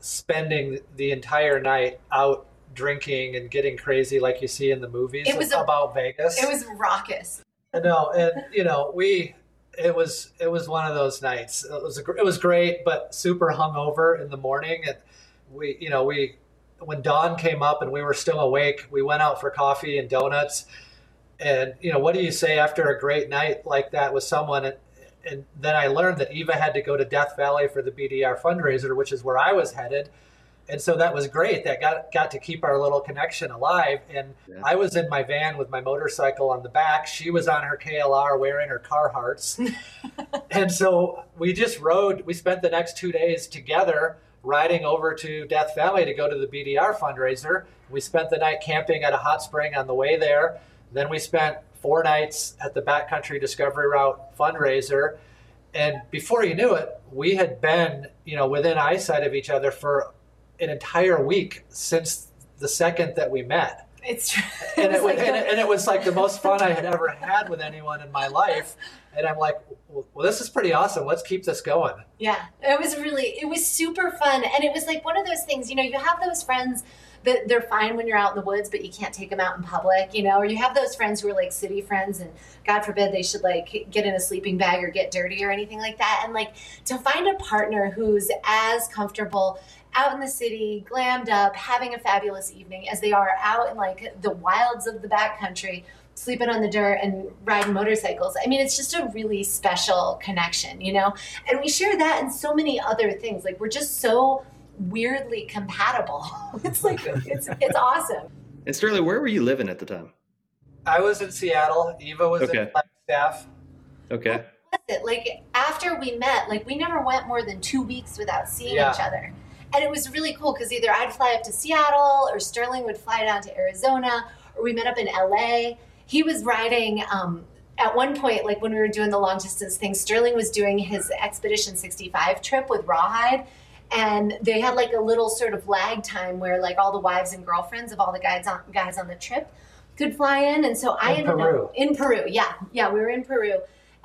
spending the entire night out drinking and getting crazy like you see in the movies it was about a, Vegas. It was raucous. No, and you know we it was it was one of those nights. It was a, it was great, but super hungover in the morning, and we you know we when dawn came up and we were still awake, we went out for coffee and donuts. And you know, what do you say after a great night like that with someone? And, and then I learned that Eva had to go to Death Valley for the BDR fundraiser, which is where I was headed. And so that was great. That got got to keep our little connection alive. And yeah. I was in my van with my motorcycle on the back. She was on her KLR wearing her Carhartts. and so we just rode. We spent the next two days together riding over to Death Valley to go to the BDR fundraiser. We spent the night camping at a hot spring on the way there. Then we spent four nights at the Backcountry Discovery Route fundraiser. And before you knew it, we had been, you know, within eyesight of each other for an entire week since the second that we met. It's true. And it, was, like and, it, and it was like the most fun I had ever had with anyone in my life. And I'm like, well, this is pretty awesome. Let's keep this going. Yeah, it was really, it was super fun. And it was like one of those things, you know, you have those friends that they're fine when you're out in the woods, but you can't take them out in public, you know, or you have those friends who are like city friends and God forbid they should like get in a sleeping bag or get dirty or anything like that. And like to find a partner who's as comfortable out in the city, glammed up, having a fabulous evening as they are out in like the wilds of the backcountry, sleeping on the dirt and riding motorcycles. I mean, it's just a really special connection, you know? And we share that and so many other things. Like we're just so weirdly compatible. it's like it's it's awesome. And Sterling, where were you living at the time? I was in Seattle. Eva was okay. in Flagstaff. Okay. it? Like after we met, like we never went more than two weeks without seeing yeah. each other. And it was really cool because either I'd fly up to Seattle or Sterling would fly down to Arizona or we met up in LA. He was riding um, at one point, like when we were doing the long distance thing, Sterling was doing his Expedition 65 trip with RawHyde. and they had like a little sort of lag time where like all the wives and girlfriends of all the guys on guys on the trip could fly in and so i In ended Peru. up in peru yeah yeah we were in peru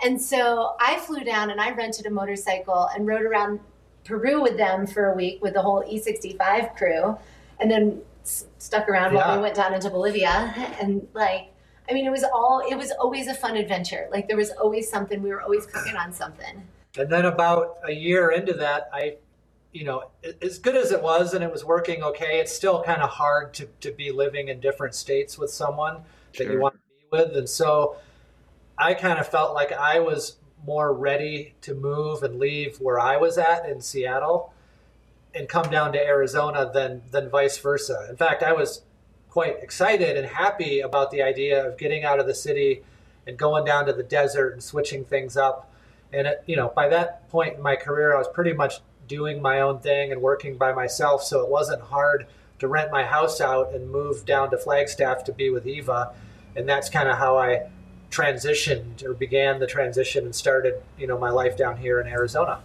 and so i flew down and i rented a motorcycle and rode around peru with them for a week with the whole e65 crew and then s- stuck around while we went down into bolivia. And like i mean it was all it was always a fun adventure. Like there was always something. We were always cooking on something. And then about a year into that, I, you know, as good as it was and it was working okay, it's still kind of hard to, to be living in different states with someone that you want to be with. And so I kind of felt like I was more ready to move and leave where I was at in Seattle and come down to Arizona than than vice versa. In fact, I was quite excited and happy about the idea of getting out of the city and going down to the desert and switching things up. And it, you know, by that point in my career, I was pretty much doing my own thing and working by myself, so it wasn't hard to rent my house out and move down to Flagstaff to be with Eva. And that's kind of how I transitioned or began the transition and started, you know, my life down here in Arizona.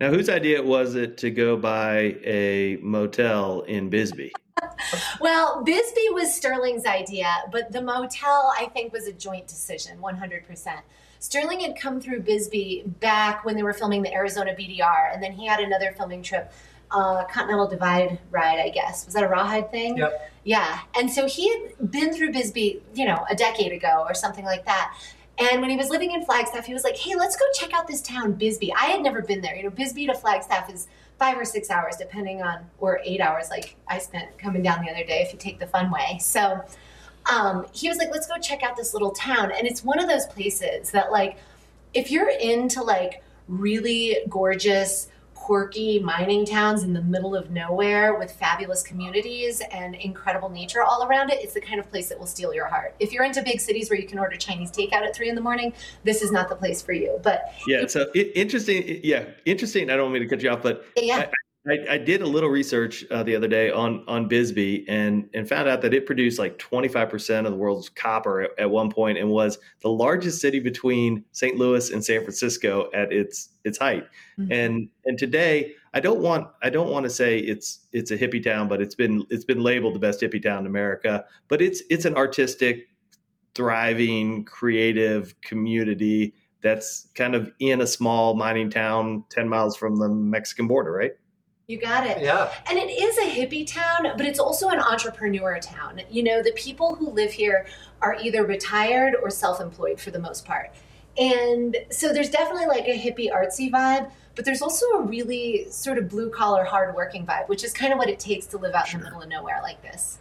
Now, whose idea was it to go buy a motel in Bisbee? Well, Bisbee was Sterling's idea, but the motel, I think, was a joint decision, 100%. Sterling had come through Bisbee back when they were filming the Arizona BDR, and then he had another filming trip, uh, Continental Divide ride, I guess. Was that a RawHyde thing? Yep. Yeah. And so he had been through Bisbee, you know, a decade ago or something like that. And when he was living in Flagstaff, he was like, hey, let's go check out this town, Bisbee. I had never been there. You know, Bisbee to Flagstaff is five or six hours, depending on, or eight hours, like I spent coming down the other day if you take the fun way. So um, he was like, let's go check out this little town. And it's one of those places that, like, if you're into like really gorgeous, quirky mining towns in the middle of nowhere with fabulous communities and incredible nature all around it, it's the kind of place that will steal your heart. If you're into big cities where you can order Chinese takeout at three in the morning, this is not the place for you. But Yeah, so i interesting. Yeah, interesting. I don't want me to cut you off, but yeah, I, I did a little research uh, the other day on on Bisbee and and found out that it produced like 25 percent of the world's copper at, at one point and was the largest city between St. Louis and San Francisco at its its height. Mhm. And and today I don't want I don't want to say it's it's a hippie town, but it's been it's been labeled the best hippie town in America. But it's it's an artistic, thriving, creative community that's kind of in a small mining town 10 miles from the Mexican border, right? You got it. Yeah. And it is a hippie town, but it's also an entrepreneur town. You know, the people who live here are either retired or self employed for the most part. And so there's definitely like a hippie artsy vibe, but there's also a really sort of blue collar, hardworking vibe, which is kind of what it takes to live out in the middle of nowhere like this.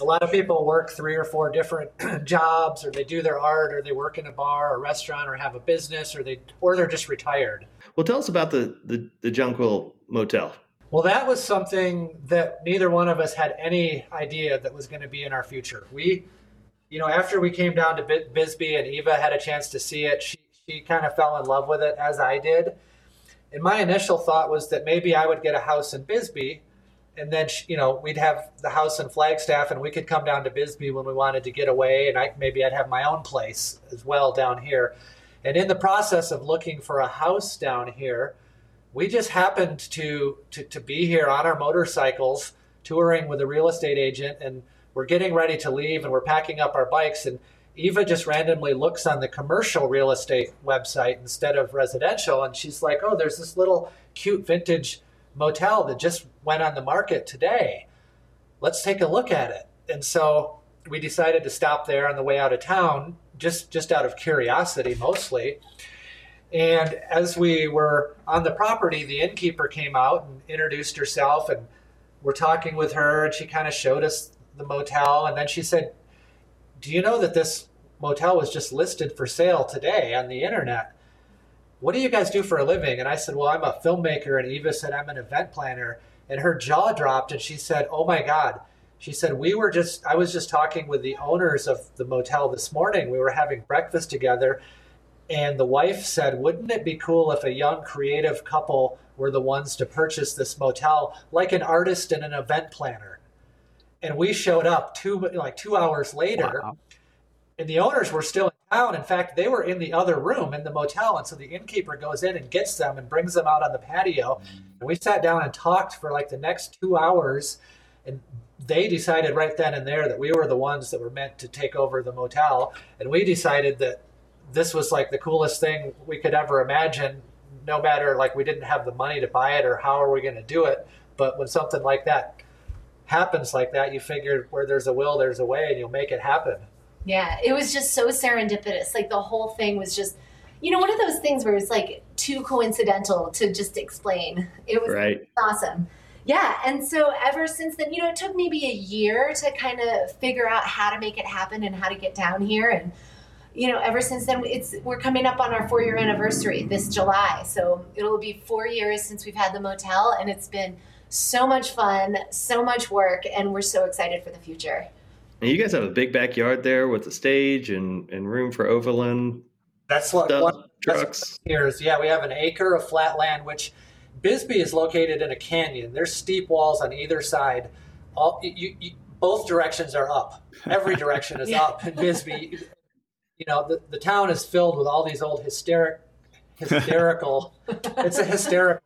A lot of people work three or four different jobs, or they do their art, or they work in a bar or restaurant, or have a business, or they or they're just retired. Well, tell us about the the, the Jonquil Motel. Well, that was something that neither one of us had any idea that was going to be in our future. We, you know, after we came down to Bisbee and Eva had a chance to see it, she, she kind of fell in love with it as I did. And my initial thought was that maybe I would get a house in Bisbee and then, you know, we'd have the house in Flagstaff and we could come down to Bisbee when we wanted to get away. And I, maybe I'd have my own place as well down here. And in the process of looking for a house down here, we just happened to, to to be here on our motorcycles touring with a real estate agent and we're getting ready to leave and we're packing up our bikes and eva just randomly looks on the commercial real estate website instead of residential and she's like oh there's this little cute vintage motel that just went on the market today. Let's take a look at it. And so we decided to stop there on the way out of town just just out of curiosity mostly and as we were on the property, the innkeeper came out and introduced herself, and we're talking with her, and she kind of showed us the motel. And then she said, Do you know that this motel was just listed for sale today on the internet? What do you guys do for a living? And I said, Well, I'm a filmmaker. And Eva said, I'm an event planner. And her jaw dropped, and she said, Oh my God. She said, We were just, I was just talking with the owners of the motel this morning. We were having breakfast together. And the wife said, Wouldn't it be cool if a young creative couple were the ones to purchase this motel, like an artist and an event planner? And we showed up two like two hours later, Wow. and the owners were still in town. In fact, they were in the other room in the motel. And so the innkeeper goes in and gets them and brings them out on the patio. And we sat down and talked for like the next two hours. And they decided right then and there that we were the ones that were meant to take over the motel. And we decided that this was like the coolest thing we could ever imagine, no matter like we didn't have the money to buy it or how are we going to do it. But when something like that happens like that, you figure where there's a will, there's a way, and you'll make it happen. Yeah, it was just so serendipitous. Like the whole thing was just, you know, one of those things where it's like too coincidental to just explain. It was right. awesome. Yeah, and so ever since then, you know, it took maybe a year to kind of figure out how to make it happen and how to get down here and you know, ever since then, it's we're coming up on our four year anniversary this July. So it'll be four years since we've had the motel, and it's been so much fun, so much work, and we're so excited for the future. And you guys have a big backyard there with a stage and, and room for overland. That's what one, trucks. Here's yeah, we have an acre of flat land, which Bisbee is located in a canyon. There's steep walls on either side. All you, you both directions are up. Every direction is yeah. up in Bisbee. You know, the, the town is filled with all these old hysteric, hysterical. it's a hysterical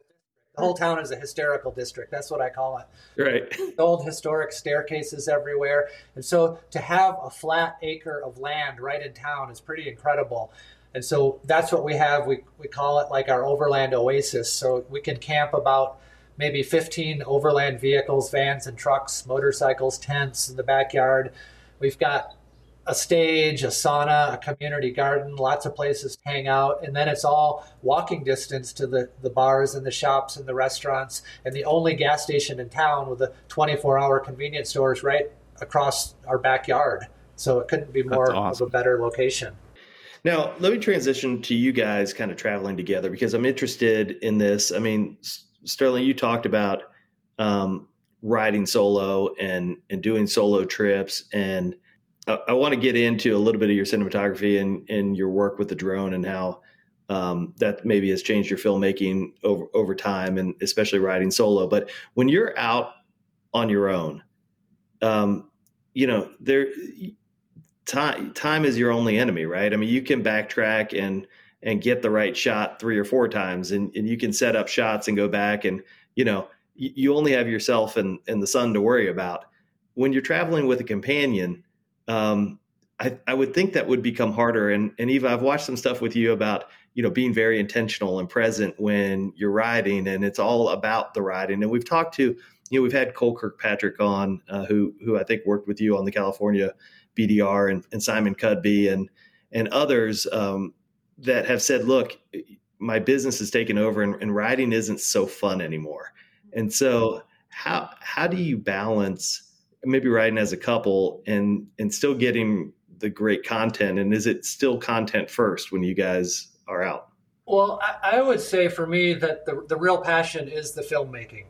the whole town is a hysterical district. That's what I call it. Right. Old historic staircases everywhere. And so to have a flat acre of land right in town is pretty incredible. And so that's what we have. We, we call it like our overland oasis. So we can camp about maybe 15 overland vehicles, vans and trucks, motorcycles, tents in the backyard. We've got a stage, a sauna, a community garden, lots of places to hang out, and then it's all walking distance to the, the bars and the shops and the restaurants, and the only gas station in town with a 24 hour convenience store is right across our backyard. So it couldn't be more awesome. of a better location. Now, let me transition to you guys kind of traveling together because I'm interested in this. I mean, Sterling, you talked about um, riding solo and and doing solo trips and I, want to get into a little bit of your cinematography and, and your work with the drone and how um, that maybe has changed your filmmaking over over time, and especially riding solo. But when you're out on your own, um, you know there time time is your only enemy, right? I mean, you can backtrack and and get the right shot three or four times, and, and you can set up shots and go back, and you know you, you only have yourself and and the sun to worry about. When you're traveling with a companion, um, I, I would think that would become harder. And, and Eva, I've watched some stuff with you about, you know, being very intentional and present when you're riding and it's all about the riding. And we've talked to, you know, we've had Cole Kirkpatrick on, uh, who, who I think worked with you on the California BDR and, and Simon Cudby and, and others um, that have said, look, my business is taken over and, and riding isn't so fun anymore. And so how, how do you balance maybe riding as a couple and and still getting the great content and is it still content first when you guys are out? Well i, I would say for me that the, the real passion is the filmmaking.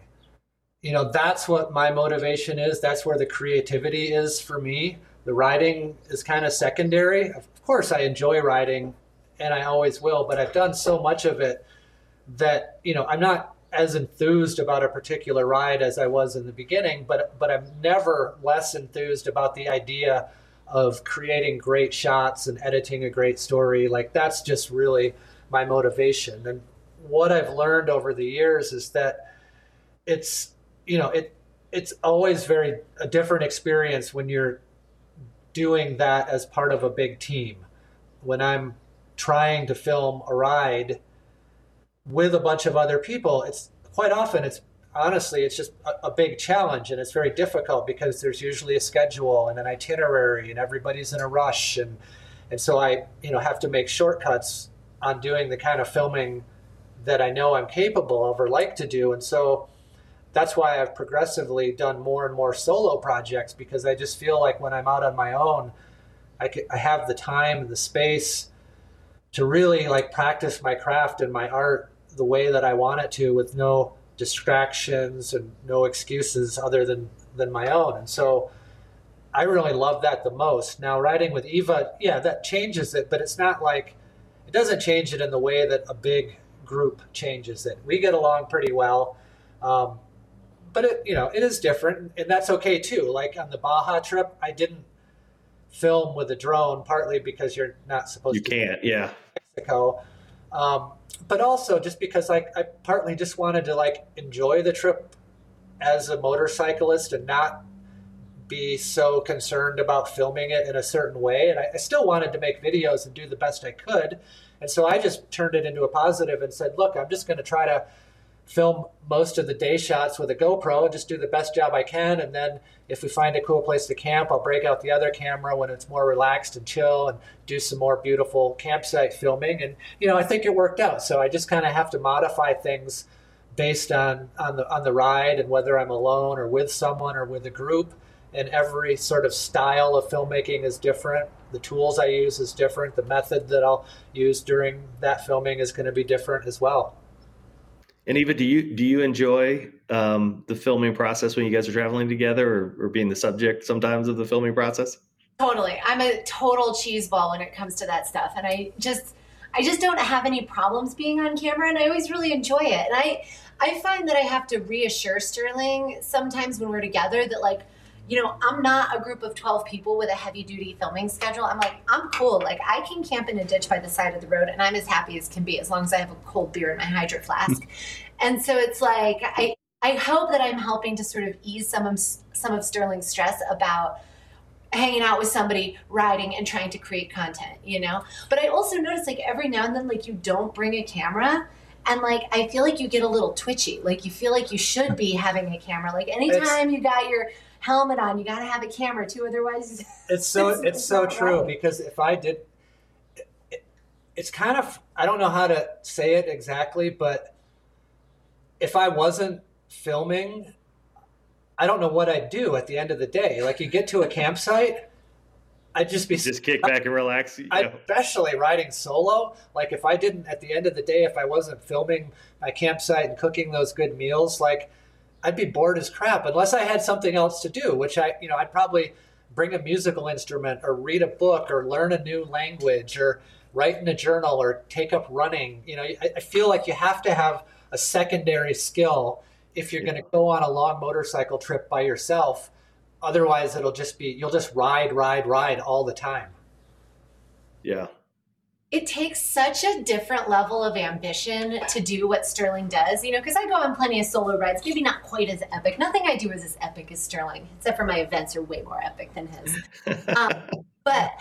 You know that's what my motivation is. That's where the creativity is for me. The writing is kind of secondary. Of course i enjoy writing and i always will but i've done so much of it that you know i'm not as enthused about a particular ride as I was in the beginning, but but I'm never less enthused about the idea of creating great shots and editing a great story. Like that's just really my motivation. And what I've learned over the years is that it's you know it it's always very a different experience when you're doing that as part of a big team. When I'm trying to film a ride with a bunch of other people, it's quite often it's honestly it's just a, a, big challenge and it's very difficult because there's usually a schedule and an itinerary and everybody's in a rush and and so I you know have to make shortcuts on doing the kind of filming that I know I'm capable of or like to do. And so that's why I've progressively done more and more solo projects because I just feel like when I'm out on my own I, can, I have the time and the space to really like practice my craft and my art the way that I want it to with no distractions and no excuses other than than my own. And so I really love that the most. Now riding with Eva, yeah, that changes it, but it's not like it doesn't change it in the way that a big group changes it. We get along pretty well. Um, but it, you know, it is different and that's okay too. Like on the Baja trip, I didn't film with a drone, partly because you're not supposed you to. You can't, yeah. Mexico. Um, but also just because I, I partly just wanted to like enjoy the trip as a motorcyclist and not be so concerned about filming it in a certain way. And I, I, still wanted to make videos and do the best I could. And so I just turned it into a positive and said, look, I'm just going to try to film most of the day shots with a GoPro just do the best job I can. And then if we find a cool place to camp, I'll break out the other camera when it's more relaxed and chill and do some more beautiful campsite filming. And, you know, I think it worked out. So I just kind of have to modify things based on, on the, on the ride and whether I'm alone or with someone or with a group. And every sort of style of filmmaking is different. The tools I use is different. The method that I'll use during that filming is going to be different as well. And Eva, do you do you enjoy um, the filming process when you guys are traveling together, or, or being the subject sometimes of the filming process? Totally, I'm a total cheese ball when it comes to that stuff, and I just I just don't have any problems being on camera, and I always really enjoy it. And I I find that I have to reassure Sterling sometimes when we're together that like you know, I'm not a group of 12 people with a heavy duty filming schedule. I'm like, I'm cool. Like, I can camp in a ditch by the side of the road and I'm as happy as can be as long as I have a cold beer in my hydro flask. and so it's like, I, I hope that I'm helping to sort of ease some of, some of Sterling's stress about hanging out with somebody, riding, and trying to create content, you know? But I also notice, like, every now and then, like, you don't bring a camera and like I feel like you get a little twitchy. Like you feel like you should be having a camera. Like anytime it's, you got your helmet on. You got to have a camera too, otherwise. It's so it's, it's so true right. because if I did, it, it's kind of I don't know how to say it exactly, but if I wasn't filming, I don't know what I'd do at the end of the day. Like you get to a campsite. I'd just be just kick back and relax. Especially riding solo. Like if I didn't at the end of the day, if I wasn't filming my campsite and cooking those good meals, like I'd be bored as crap unless I had something else to do, which I, you know, I'd probably bring a musical instrument or read a book or learn a new language or write in a journal or take up running. You know, I, I feel like you have to have a secondary skill if you're going to go on a long motorcycle trip by yourself. Otherwise, it'll just be, you'll just ride, ride, ride all the time. Yeah it takes such a different level of ambition to do what Sterling does, you know, because I go on plenty of solo rides, maybe not quite as epic. Nothing I do is as epic as Sterling, except for my events are way more epic than his. um, but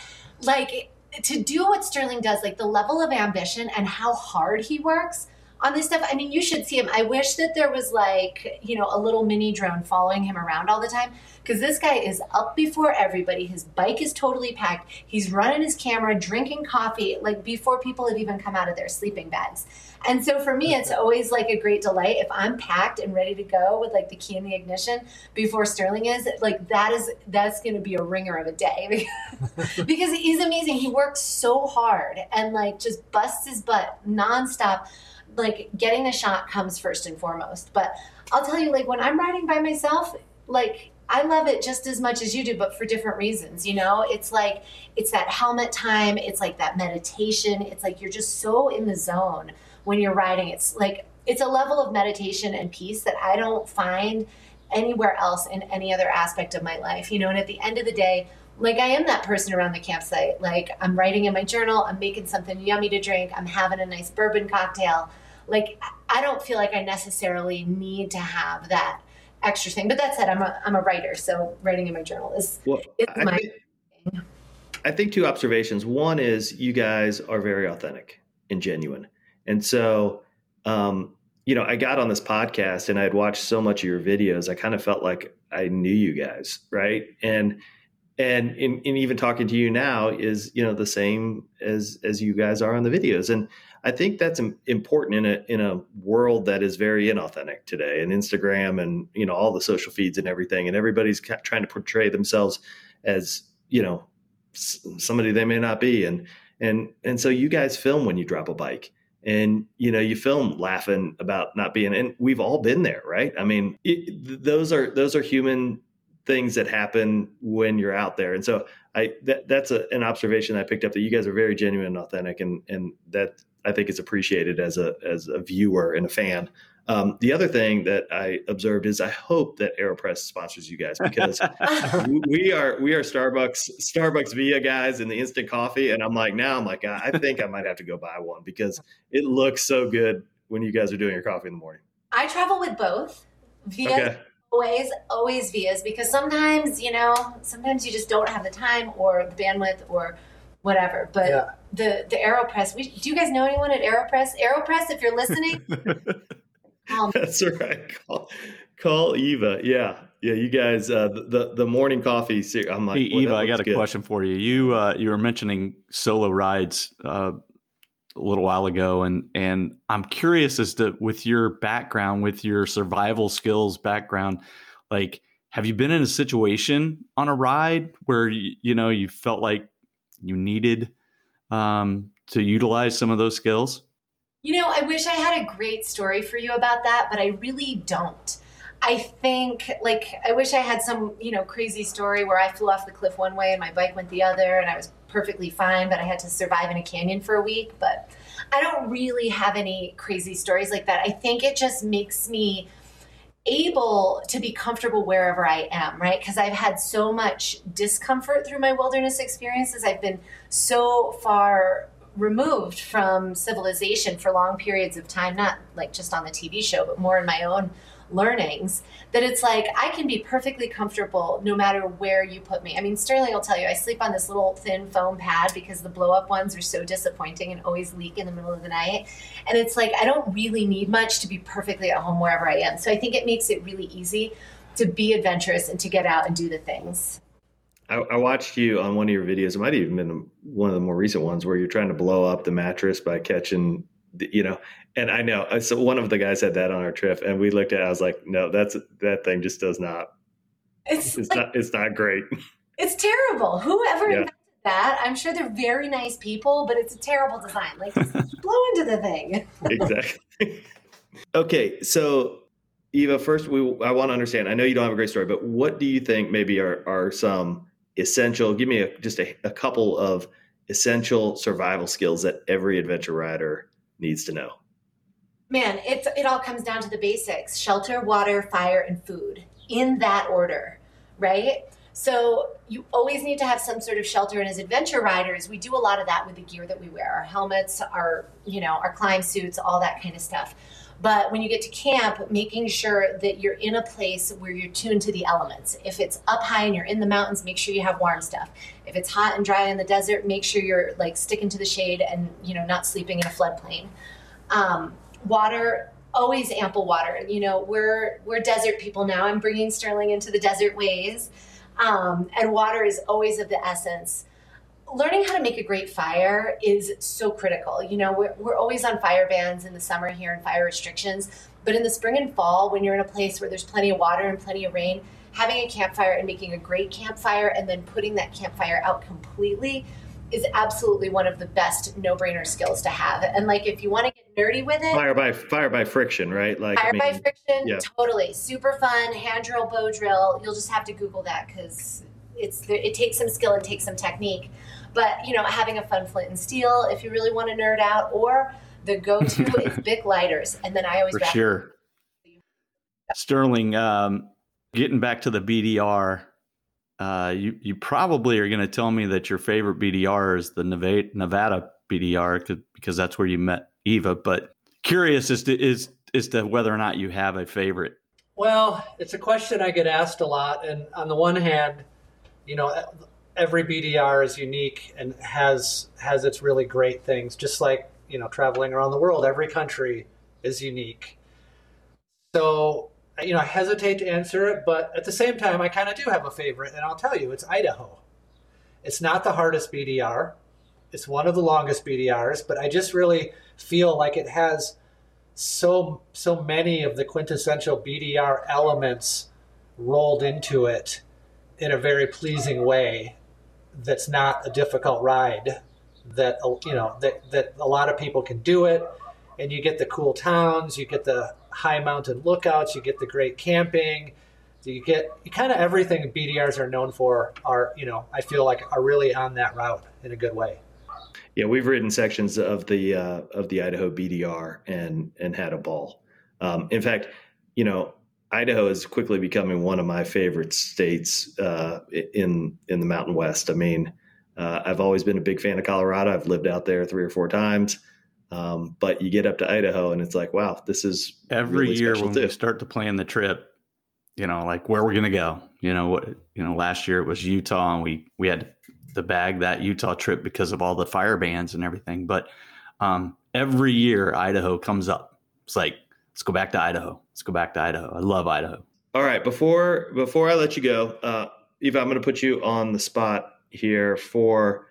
like to do what Sterling does, like the level of ambition and how hard he works on this stuff. I mean, you should see him. I wish that there was like, you know, a little mini drone following him around all the time because this guy is up before everybody. His bike is totally packed. He's running his camera, drinking coffee, like before people have even come out of their sleeping bags. And so for me, it's always like a great delight if I'm packed and ready to go with like the key in the ignition before Sterling is. Like that is that's going to be a ringer of a day because he's amazing. He works so hard and like just busts his butt nonstop. Like getting the shot comes first and foremost. But I'll tell you, like when I'm riding by myself, like I love it just as much as you do, but for different reasons. You know, it's like it's that helmet time. It's like that meditation. It's like you're just so in the zone when you're riding. It's like it's a level of meditation and peace that I don't find anywhere else in any other aspect of my life. You know, and at the end of the day, like I am that person around the campsite. Like I'm writing in my journal, I'm making something yummy to drink, I'm having a nice bourbon cocktail. Like I don't feel like I necessarily need to have that extra thing. But that said, I'm a I'm a writer, so writing in my journal is, well, is my. Think, I think two observations. One is you guys are very authentic and genuine, and so um, you know I got on this podcast and I had watched so much of your videos. I kind of felt like I knew you guys, right? And and in, in even talking to you now is you know the same as as you guys are on the videos and I think that's important in a in a world that is very inauthentic today, and Instagram and you know all the social feeds and everything, and everybody's trying to portray themselves as you know somebody they may not be, and and and so you guys film when you drop a bike, and you know you film laughing about not being, and we've all been there, right? I mean, it, those are those are human things that happen when you're out there, and so I that, that's a, an observation I picked up that you guys are very genuine and authentic, and and that I think is appreciated as a as a viewer and a fan Um, the other thing that I observed is I hope that Aeropress sponsors you guys because we are we are Starbucks Starbucks Via guys in the instant coffee, and I'm like now I'm like I think I might have to go buy one because it looks so good when you guys are doing your coffee in the morning. I travel with both. Via okay. Always, always vias because sometimes, you know, sometimes you just don't have the time or the bandwidth or whatever. But yeah. the the Aeropress, we, do you guys know anyone at Aeropress? Aeropress, if you're listening. um, That's right. Call, call Eva. Yeah. Yeah, you guys, uh, the the morning coffee. I'm like, hey, Eva, I got a good. question for you. You uh, you were mentioning solo rides uh, a little while ago, and and I'm curious as to with your background, with your survival skills background, like have you been in a situation on a ride where you, you know you felt like you needed um, to utilize some of those skills? You know, I wish I had a great story for you about that, but I really don't. I think, like, I wish I had some, you know, crazy story where I flew off the cliff one way and my bike went the other and I was perfectly fine, but I had to survive in a canyon for a week. But I don't really have any crazy stories like that. I think it just makes me able to be comfortable wherever I am, right? Because I've had so much discomfort through my wilderness experiences. I've been so far removed from civilization for long periods of time, not like just on the TV show, but more in my own learnings that it's like I can be perfectly comfortable no matter where you put me. I mean, Sterling will tell you I sleep on this little thin foam pad because the blow up ones are so disappointing and always leak in the middle of the night. And it's like I don't really need much to be perfectly at home wherever I am. So I think it makes it really easy to be adventurous and to get out and do the things. I, watched you on one of your videos. It might have even been one of the more recent ones where you're trying to blow up the mattress by catching you know and i know uh, so one of the guys had that on our trip and we looked at it i was like no that's that thing just does not it's, it's like, not it's not great. It's terrible. Whoever yeah. invented that? I'm sure they're very nice people but it's a terrible design. Like blow into the thing. Exactly. Okay so eva first we i want to understand i know you don't have a great story but what do you think maybe are are some essential give me a, just a, a couple of essential survival skills that every adventure rider needs to know? Man, it, it all comes down to the basics shelter, water, fire, and food in that order, right? So you always need to have some sort of shelter. And as adventure riders, we do a lot of that with the gear that we wear our helmets, our, you know, our Klim suits, all that kind of stuff. But when you get to camp, making sure that you're in a place where you're tuned to the elements. If it's up high and you're in the mountains, make sure you have warm stuff. If it's hot and dry in the desert, make sure you're like sticking to the shade and you know not sleeping in a floodplain. Um, water, always ample water. You know we're we're desert people now. I'm bringing Sterling into the desert ways, um, and water is always of the essence learning how to make a great fire is so critical. You know, we're, we're always on fire bans in the summer here and fire restrictions, but in the spring and fall, when you're in a place where there's plenty of water and plenty of rain, having a campfire and making a great campfire and then putting that campfire out completely is absolutely one of the best no-brainer skills to have. And like if you want to get nerdy with it, fire by fire by friction, right? Like fire I mean, by friction, yeah. totally super fun. Hand drill, bow drill. You'll just have to Google that because it's it takes some skill and takes some technique. But you know, having a fun flint and steel if you really want to nerd out, or the go-to is Bic lighters, and then I always for sure. Sterling, um, getting back to the BDR, uh, you you probably are going to tell me that your favorite BDR is the Nevada, Nevada BDR because that's where you met Eva. But curious as to is as to whether or not you have a favorite. Well, it's a question I get asked a lot, and on the one hand, you know, every BDR is unique and has has its really great things. Just like you know, traveling around the world, every country is unique. So you know, I hesitate to answer it, but at the same time, I kind of do have a favorite, and I'll tell you, it's Idaho. It's not the hardest BDR. It's one of the longest BDRs, but I just really feel like it has so so many of the quintessential BDR elements rolled into it in a very pleasing way that's not a difficult ride that you know that that a lot of people can do it. And you get the cool towns you get the high mountain lookouts you get the great camping you get you kind of everything bdrs are known for are you know i feel like are really on that route in a good way. Yeah we've ridden sections of the uh, of the idaho bdr and and had a ball. Um, in fact, you know, Idaho is quickly becoming one of my favorite states uh, in in the Mountain West. I mean, uh, I've always been a big fan of Colorado. I've lived out there three or four times. Um, but you get up to Idaho and it's like, wow, this is every really year when too. we start to plan the trip. You know, like where we're gonna go. You know what? You know, last year it was Utah, and we we had to bag that Utah trip because of all the fire bans and everything. But um, every year Idaho comes up. It's like let's go back to Idaho. Let's go back to Idaho. I love Idaho. All right, before before I let you go, uh, Eva, I'm going to put you on the spot here for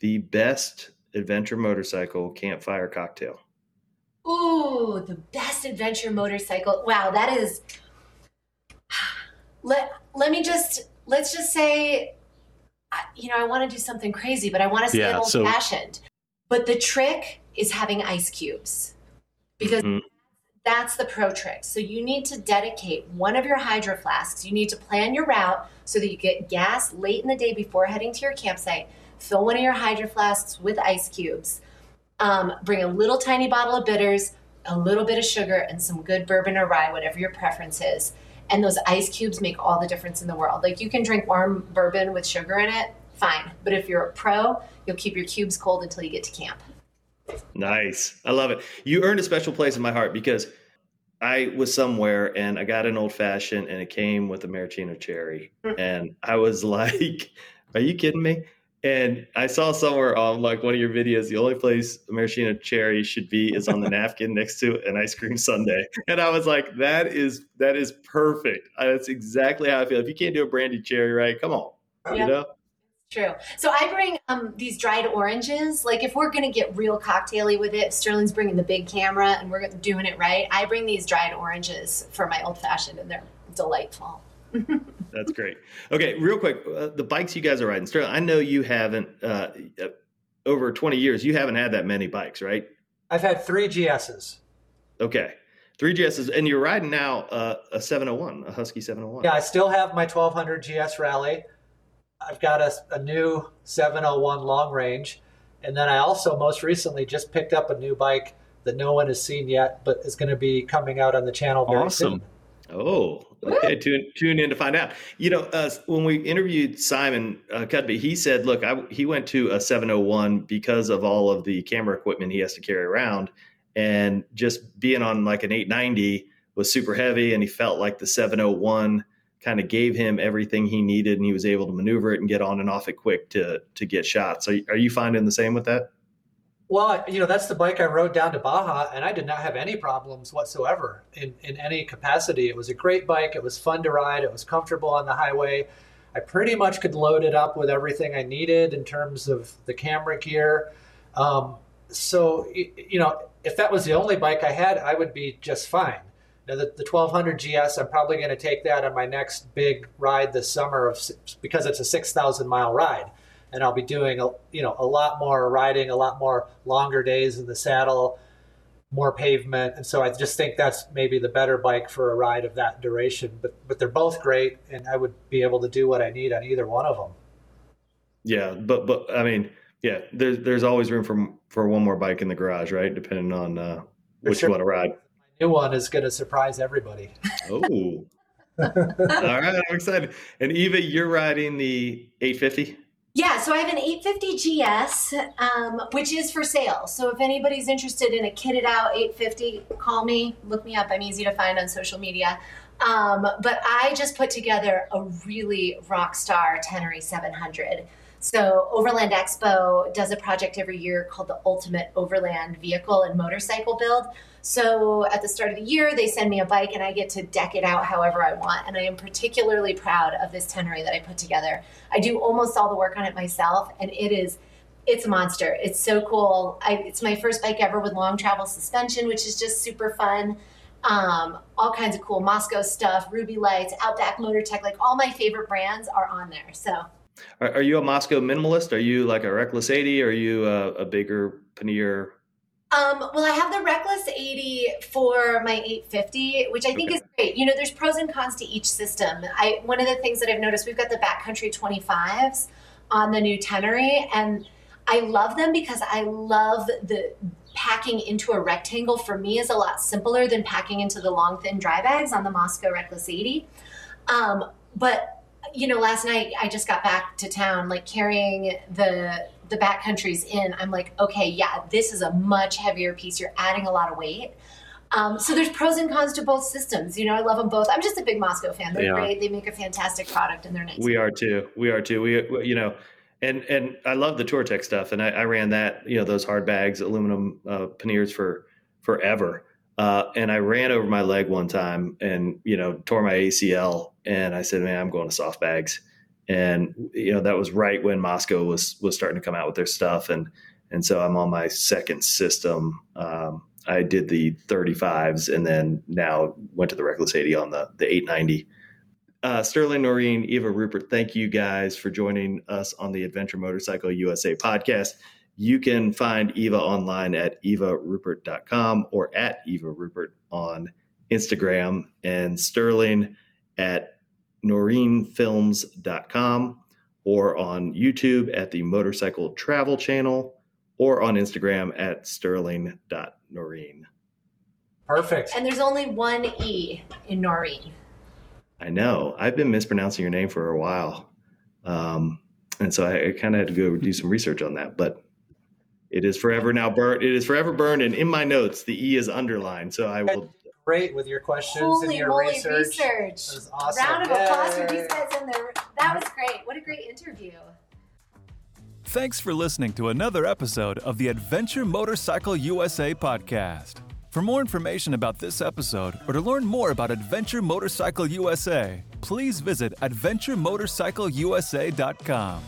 the best adventure motorcycle campfire cocktail. Ooh, the best adventure motorcycle. Wow, that is. Let let me just let's just say, you know, I want to do something crazy, but I want to stay yeah, old so... fashioned. But the trick is having ice cubes, because mm-hmm. That's the pro trick. So you need to dedicate one of your hydro flasks. You need to plan your route so that you get gas late in the day before heading to your campsite fill one of your hydro flasks with ice cubes. Um, bring a little tiny bottle of bitters, a little bit of sugar, and some good bourbon or rye, whatever your preference is. And those ice cubes make all the difference in the world. Like you can drink warm bourbon with sugar in it, fine. But if you're a pro, you'll keep your cubes cold until you get to camp. Nice. I love it. You earned a special place in my heart because I was somewhere and I got an old fashioned and it came with a maraschino cherry. And I was like, are you kidding me? And I saw somewhere on like one of your videos, the only place a maraschino cherry should be is on the napkin next to an ice cream sundae. And I was like, that is that is perfect. That's exactly how I feel. If you can't do a brandy cherry right, come on, you know. True. So I bring um, these dried oranges. Like if we're gonna get real cocktaily with it, Sterling's bringing the big camera and we're doing it right. I bring these dried oranges for my old fashioned, and they're delightful. That's great. Okay, real quick, uh, the bikes you guys are riding, Sterling. I know you haven't uh, uh over twenty years. You haven't had that many bikes, right? I've had three GSs. Okay, three GSs, and you're riding now uh, a 701, a Husky 701. Yeah, I still have my 1200 GS Rally. I've got a, a new 701 long range, and then I also most recently just picked up a new bike that no one has seen yet, but is going to be coming out on the channel very soon. awesome. soon. Oh, okay. tune, tune in to find out. You know, uh, when we interviewed Simon uh, Cudby, he said, look, I, he went to a 701 because of all of the camera equipment he has to carry around. And just being on like an 890 was super heavy. And he felt like the 701 kind of gave him everything he needed and he was able to maneuver it and get on and off it quick to, to get shots. So are you finding the same with that? Well, you know, that's the bike I rode down to Baja, and I did not have any problems whatsoever in, in any capacity. It was a great bike. It was fun to ride. It was comfortable on the highway. I pretty much could load it up with everything I needed in terms of the camera gear. Um, so, you know, if that was the only bike I had, I would be just fine. Now, the, the 1200 GS, I'm probably going to take that on my next big ride this summer of, because it's a 6,000 mile ride and I'll be doing a, you know a lot more riding, a lot more longer days in the saddle, more pavement, and so I just think that's maybe the better bike for a ride of that duration. But but they're both great, and I would be able to do what I need on either one of them. Yeah, but but I mean, yeah, there's there's always room for for one more bike in the garage, right? Depending on uh, which sure. you want to ride. My new one is going to surprise everybody. Oh. All right, I'm excited. And Eva, you're riding the 850. Yeah, so I have an 850 GS, um, which is for sale. So if anybody's interested in a kitted out 850, call me, look me up. I'm easy to find on social media. Um, but I just put together a really rock star Tenere 700. So Overland Expo does a project every year called the Ultimate Overland Vehicle and Motorcycle Build. So at the start of the year, they send me a bike and I get to deck it out however I want. And I am particularly proud of this Tenere that I put together. I do almost all the work on it myself, and it is it's a monster. It's so cool. I, it's my first bike ever with long travel suspension, which is just super fun. Um, all kinds of cool Mosko stuff, Ruby Lights, Outback Motortek, like all my favorite brands are on there. So, are, are you a Mosko minimalist? Are you like a Reckless 80? Or are you a, a bigger Pannier um, well, I have the Reckless 80 for my 850, which I think okay. is great. You know, there's pros and cons to each system. I one of the things that I've noticed, we've got the backcountry 25s on the new Tenere, and I love them because I love the packing into a rectangle for me is a lot simpler than packing into the long, thin dry bags on the Mosko Reckless 80. Um, but you know, last night I just got back to town, like carrying the the backcountries in. I'm like, okay, yeah, this is a much heavier piece. You're adding a lot of weight. Um, so there's pros and cons to both systems. You know, I love them both. I'm just a big Mosko fan. They're great. They make a fantastic product, and they're nice. We are too. We are too. We, you know, and and I love the Touratech stuff, and I, I ran that. You know, those hard bags, aluminum uh, panniers for forever. Uh, and I ran over my leg one time, and you know, tore my ACL. And I said, "Man, I'm going to soft bags." And you know, that was right when Mosko was was starting to come out with their stuff, and and so I'm on my second system. Um, I did the 35s and then now went to the Reckless 80 on the, the 890. Uh, Sterling Noren, Eva Rupert, thank you guys for joining us on the Adventure Motorcycle USA podcast. You can find Eva online at evarupert.com or at Eva Rupert on Instagram and Sterling at norenfilms.com or on YouTube at the Motorcycle Travel Channel or on Instagram at sterling.noren. Perfect. And there's only one E in Noren. I know. I've been mispronouncing your name for a while. Um, and so I, I kind of had to go do some research on that, but it is forever now burned. It is forever burned. And in my notes, the E is underlined. So I will. Great with your questions Holy and your moly, research. research. That was awesome. Round of applause for these guys in there. That was great. What a great interview. Thanks for listening to another episode of the Adventure Motorcycle USA podcast. For more information about this episode or to learn more about Adventure Motorcycle USA, please visit AdventureMotorcycleUSA.com.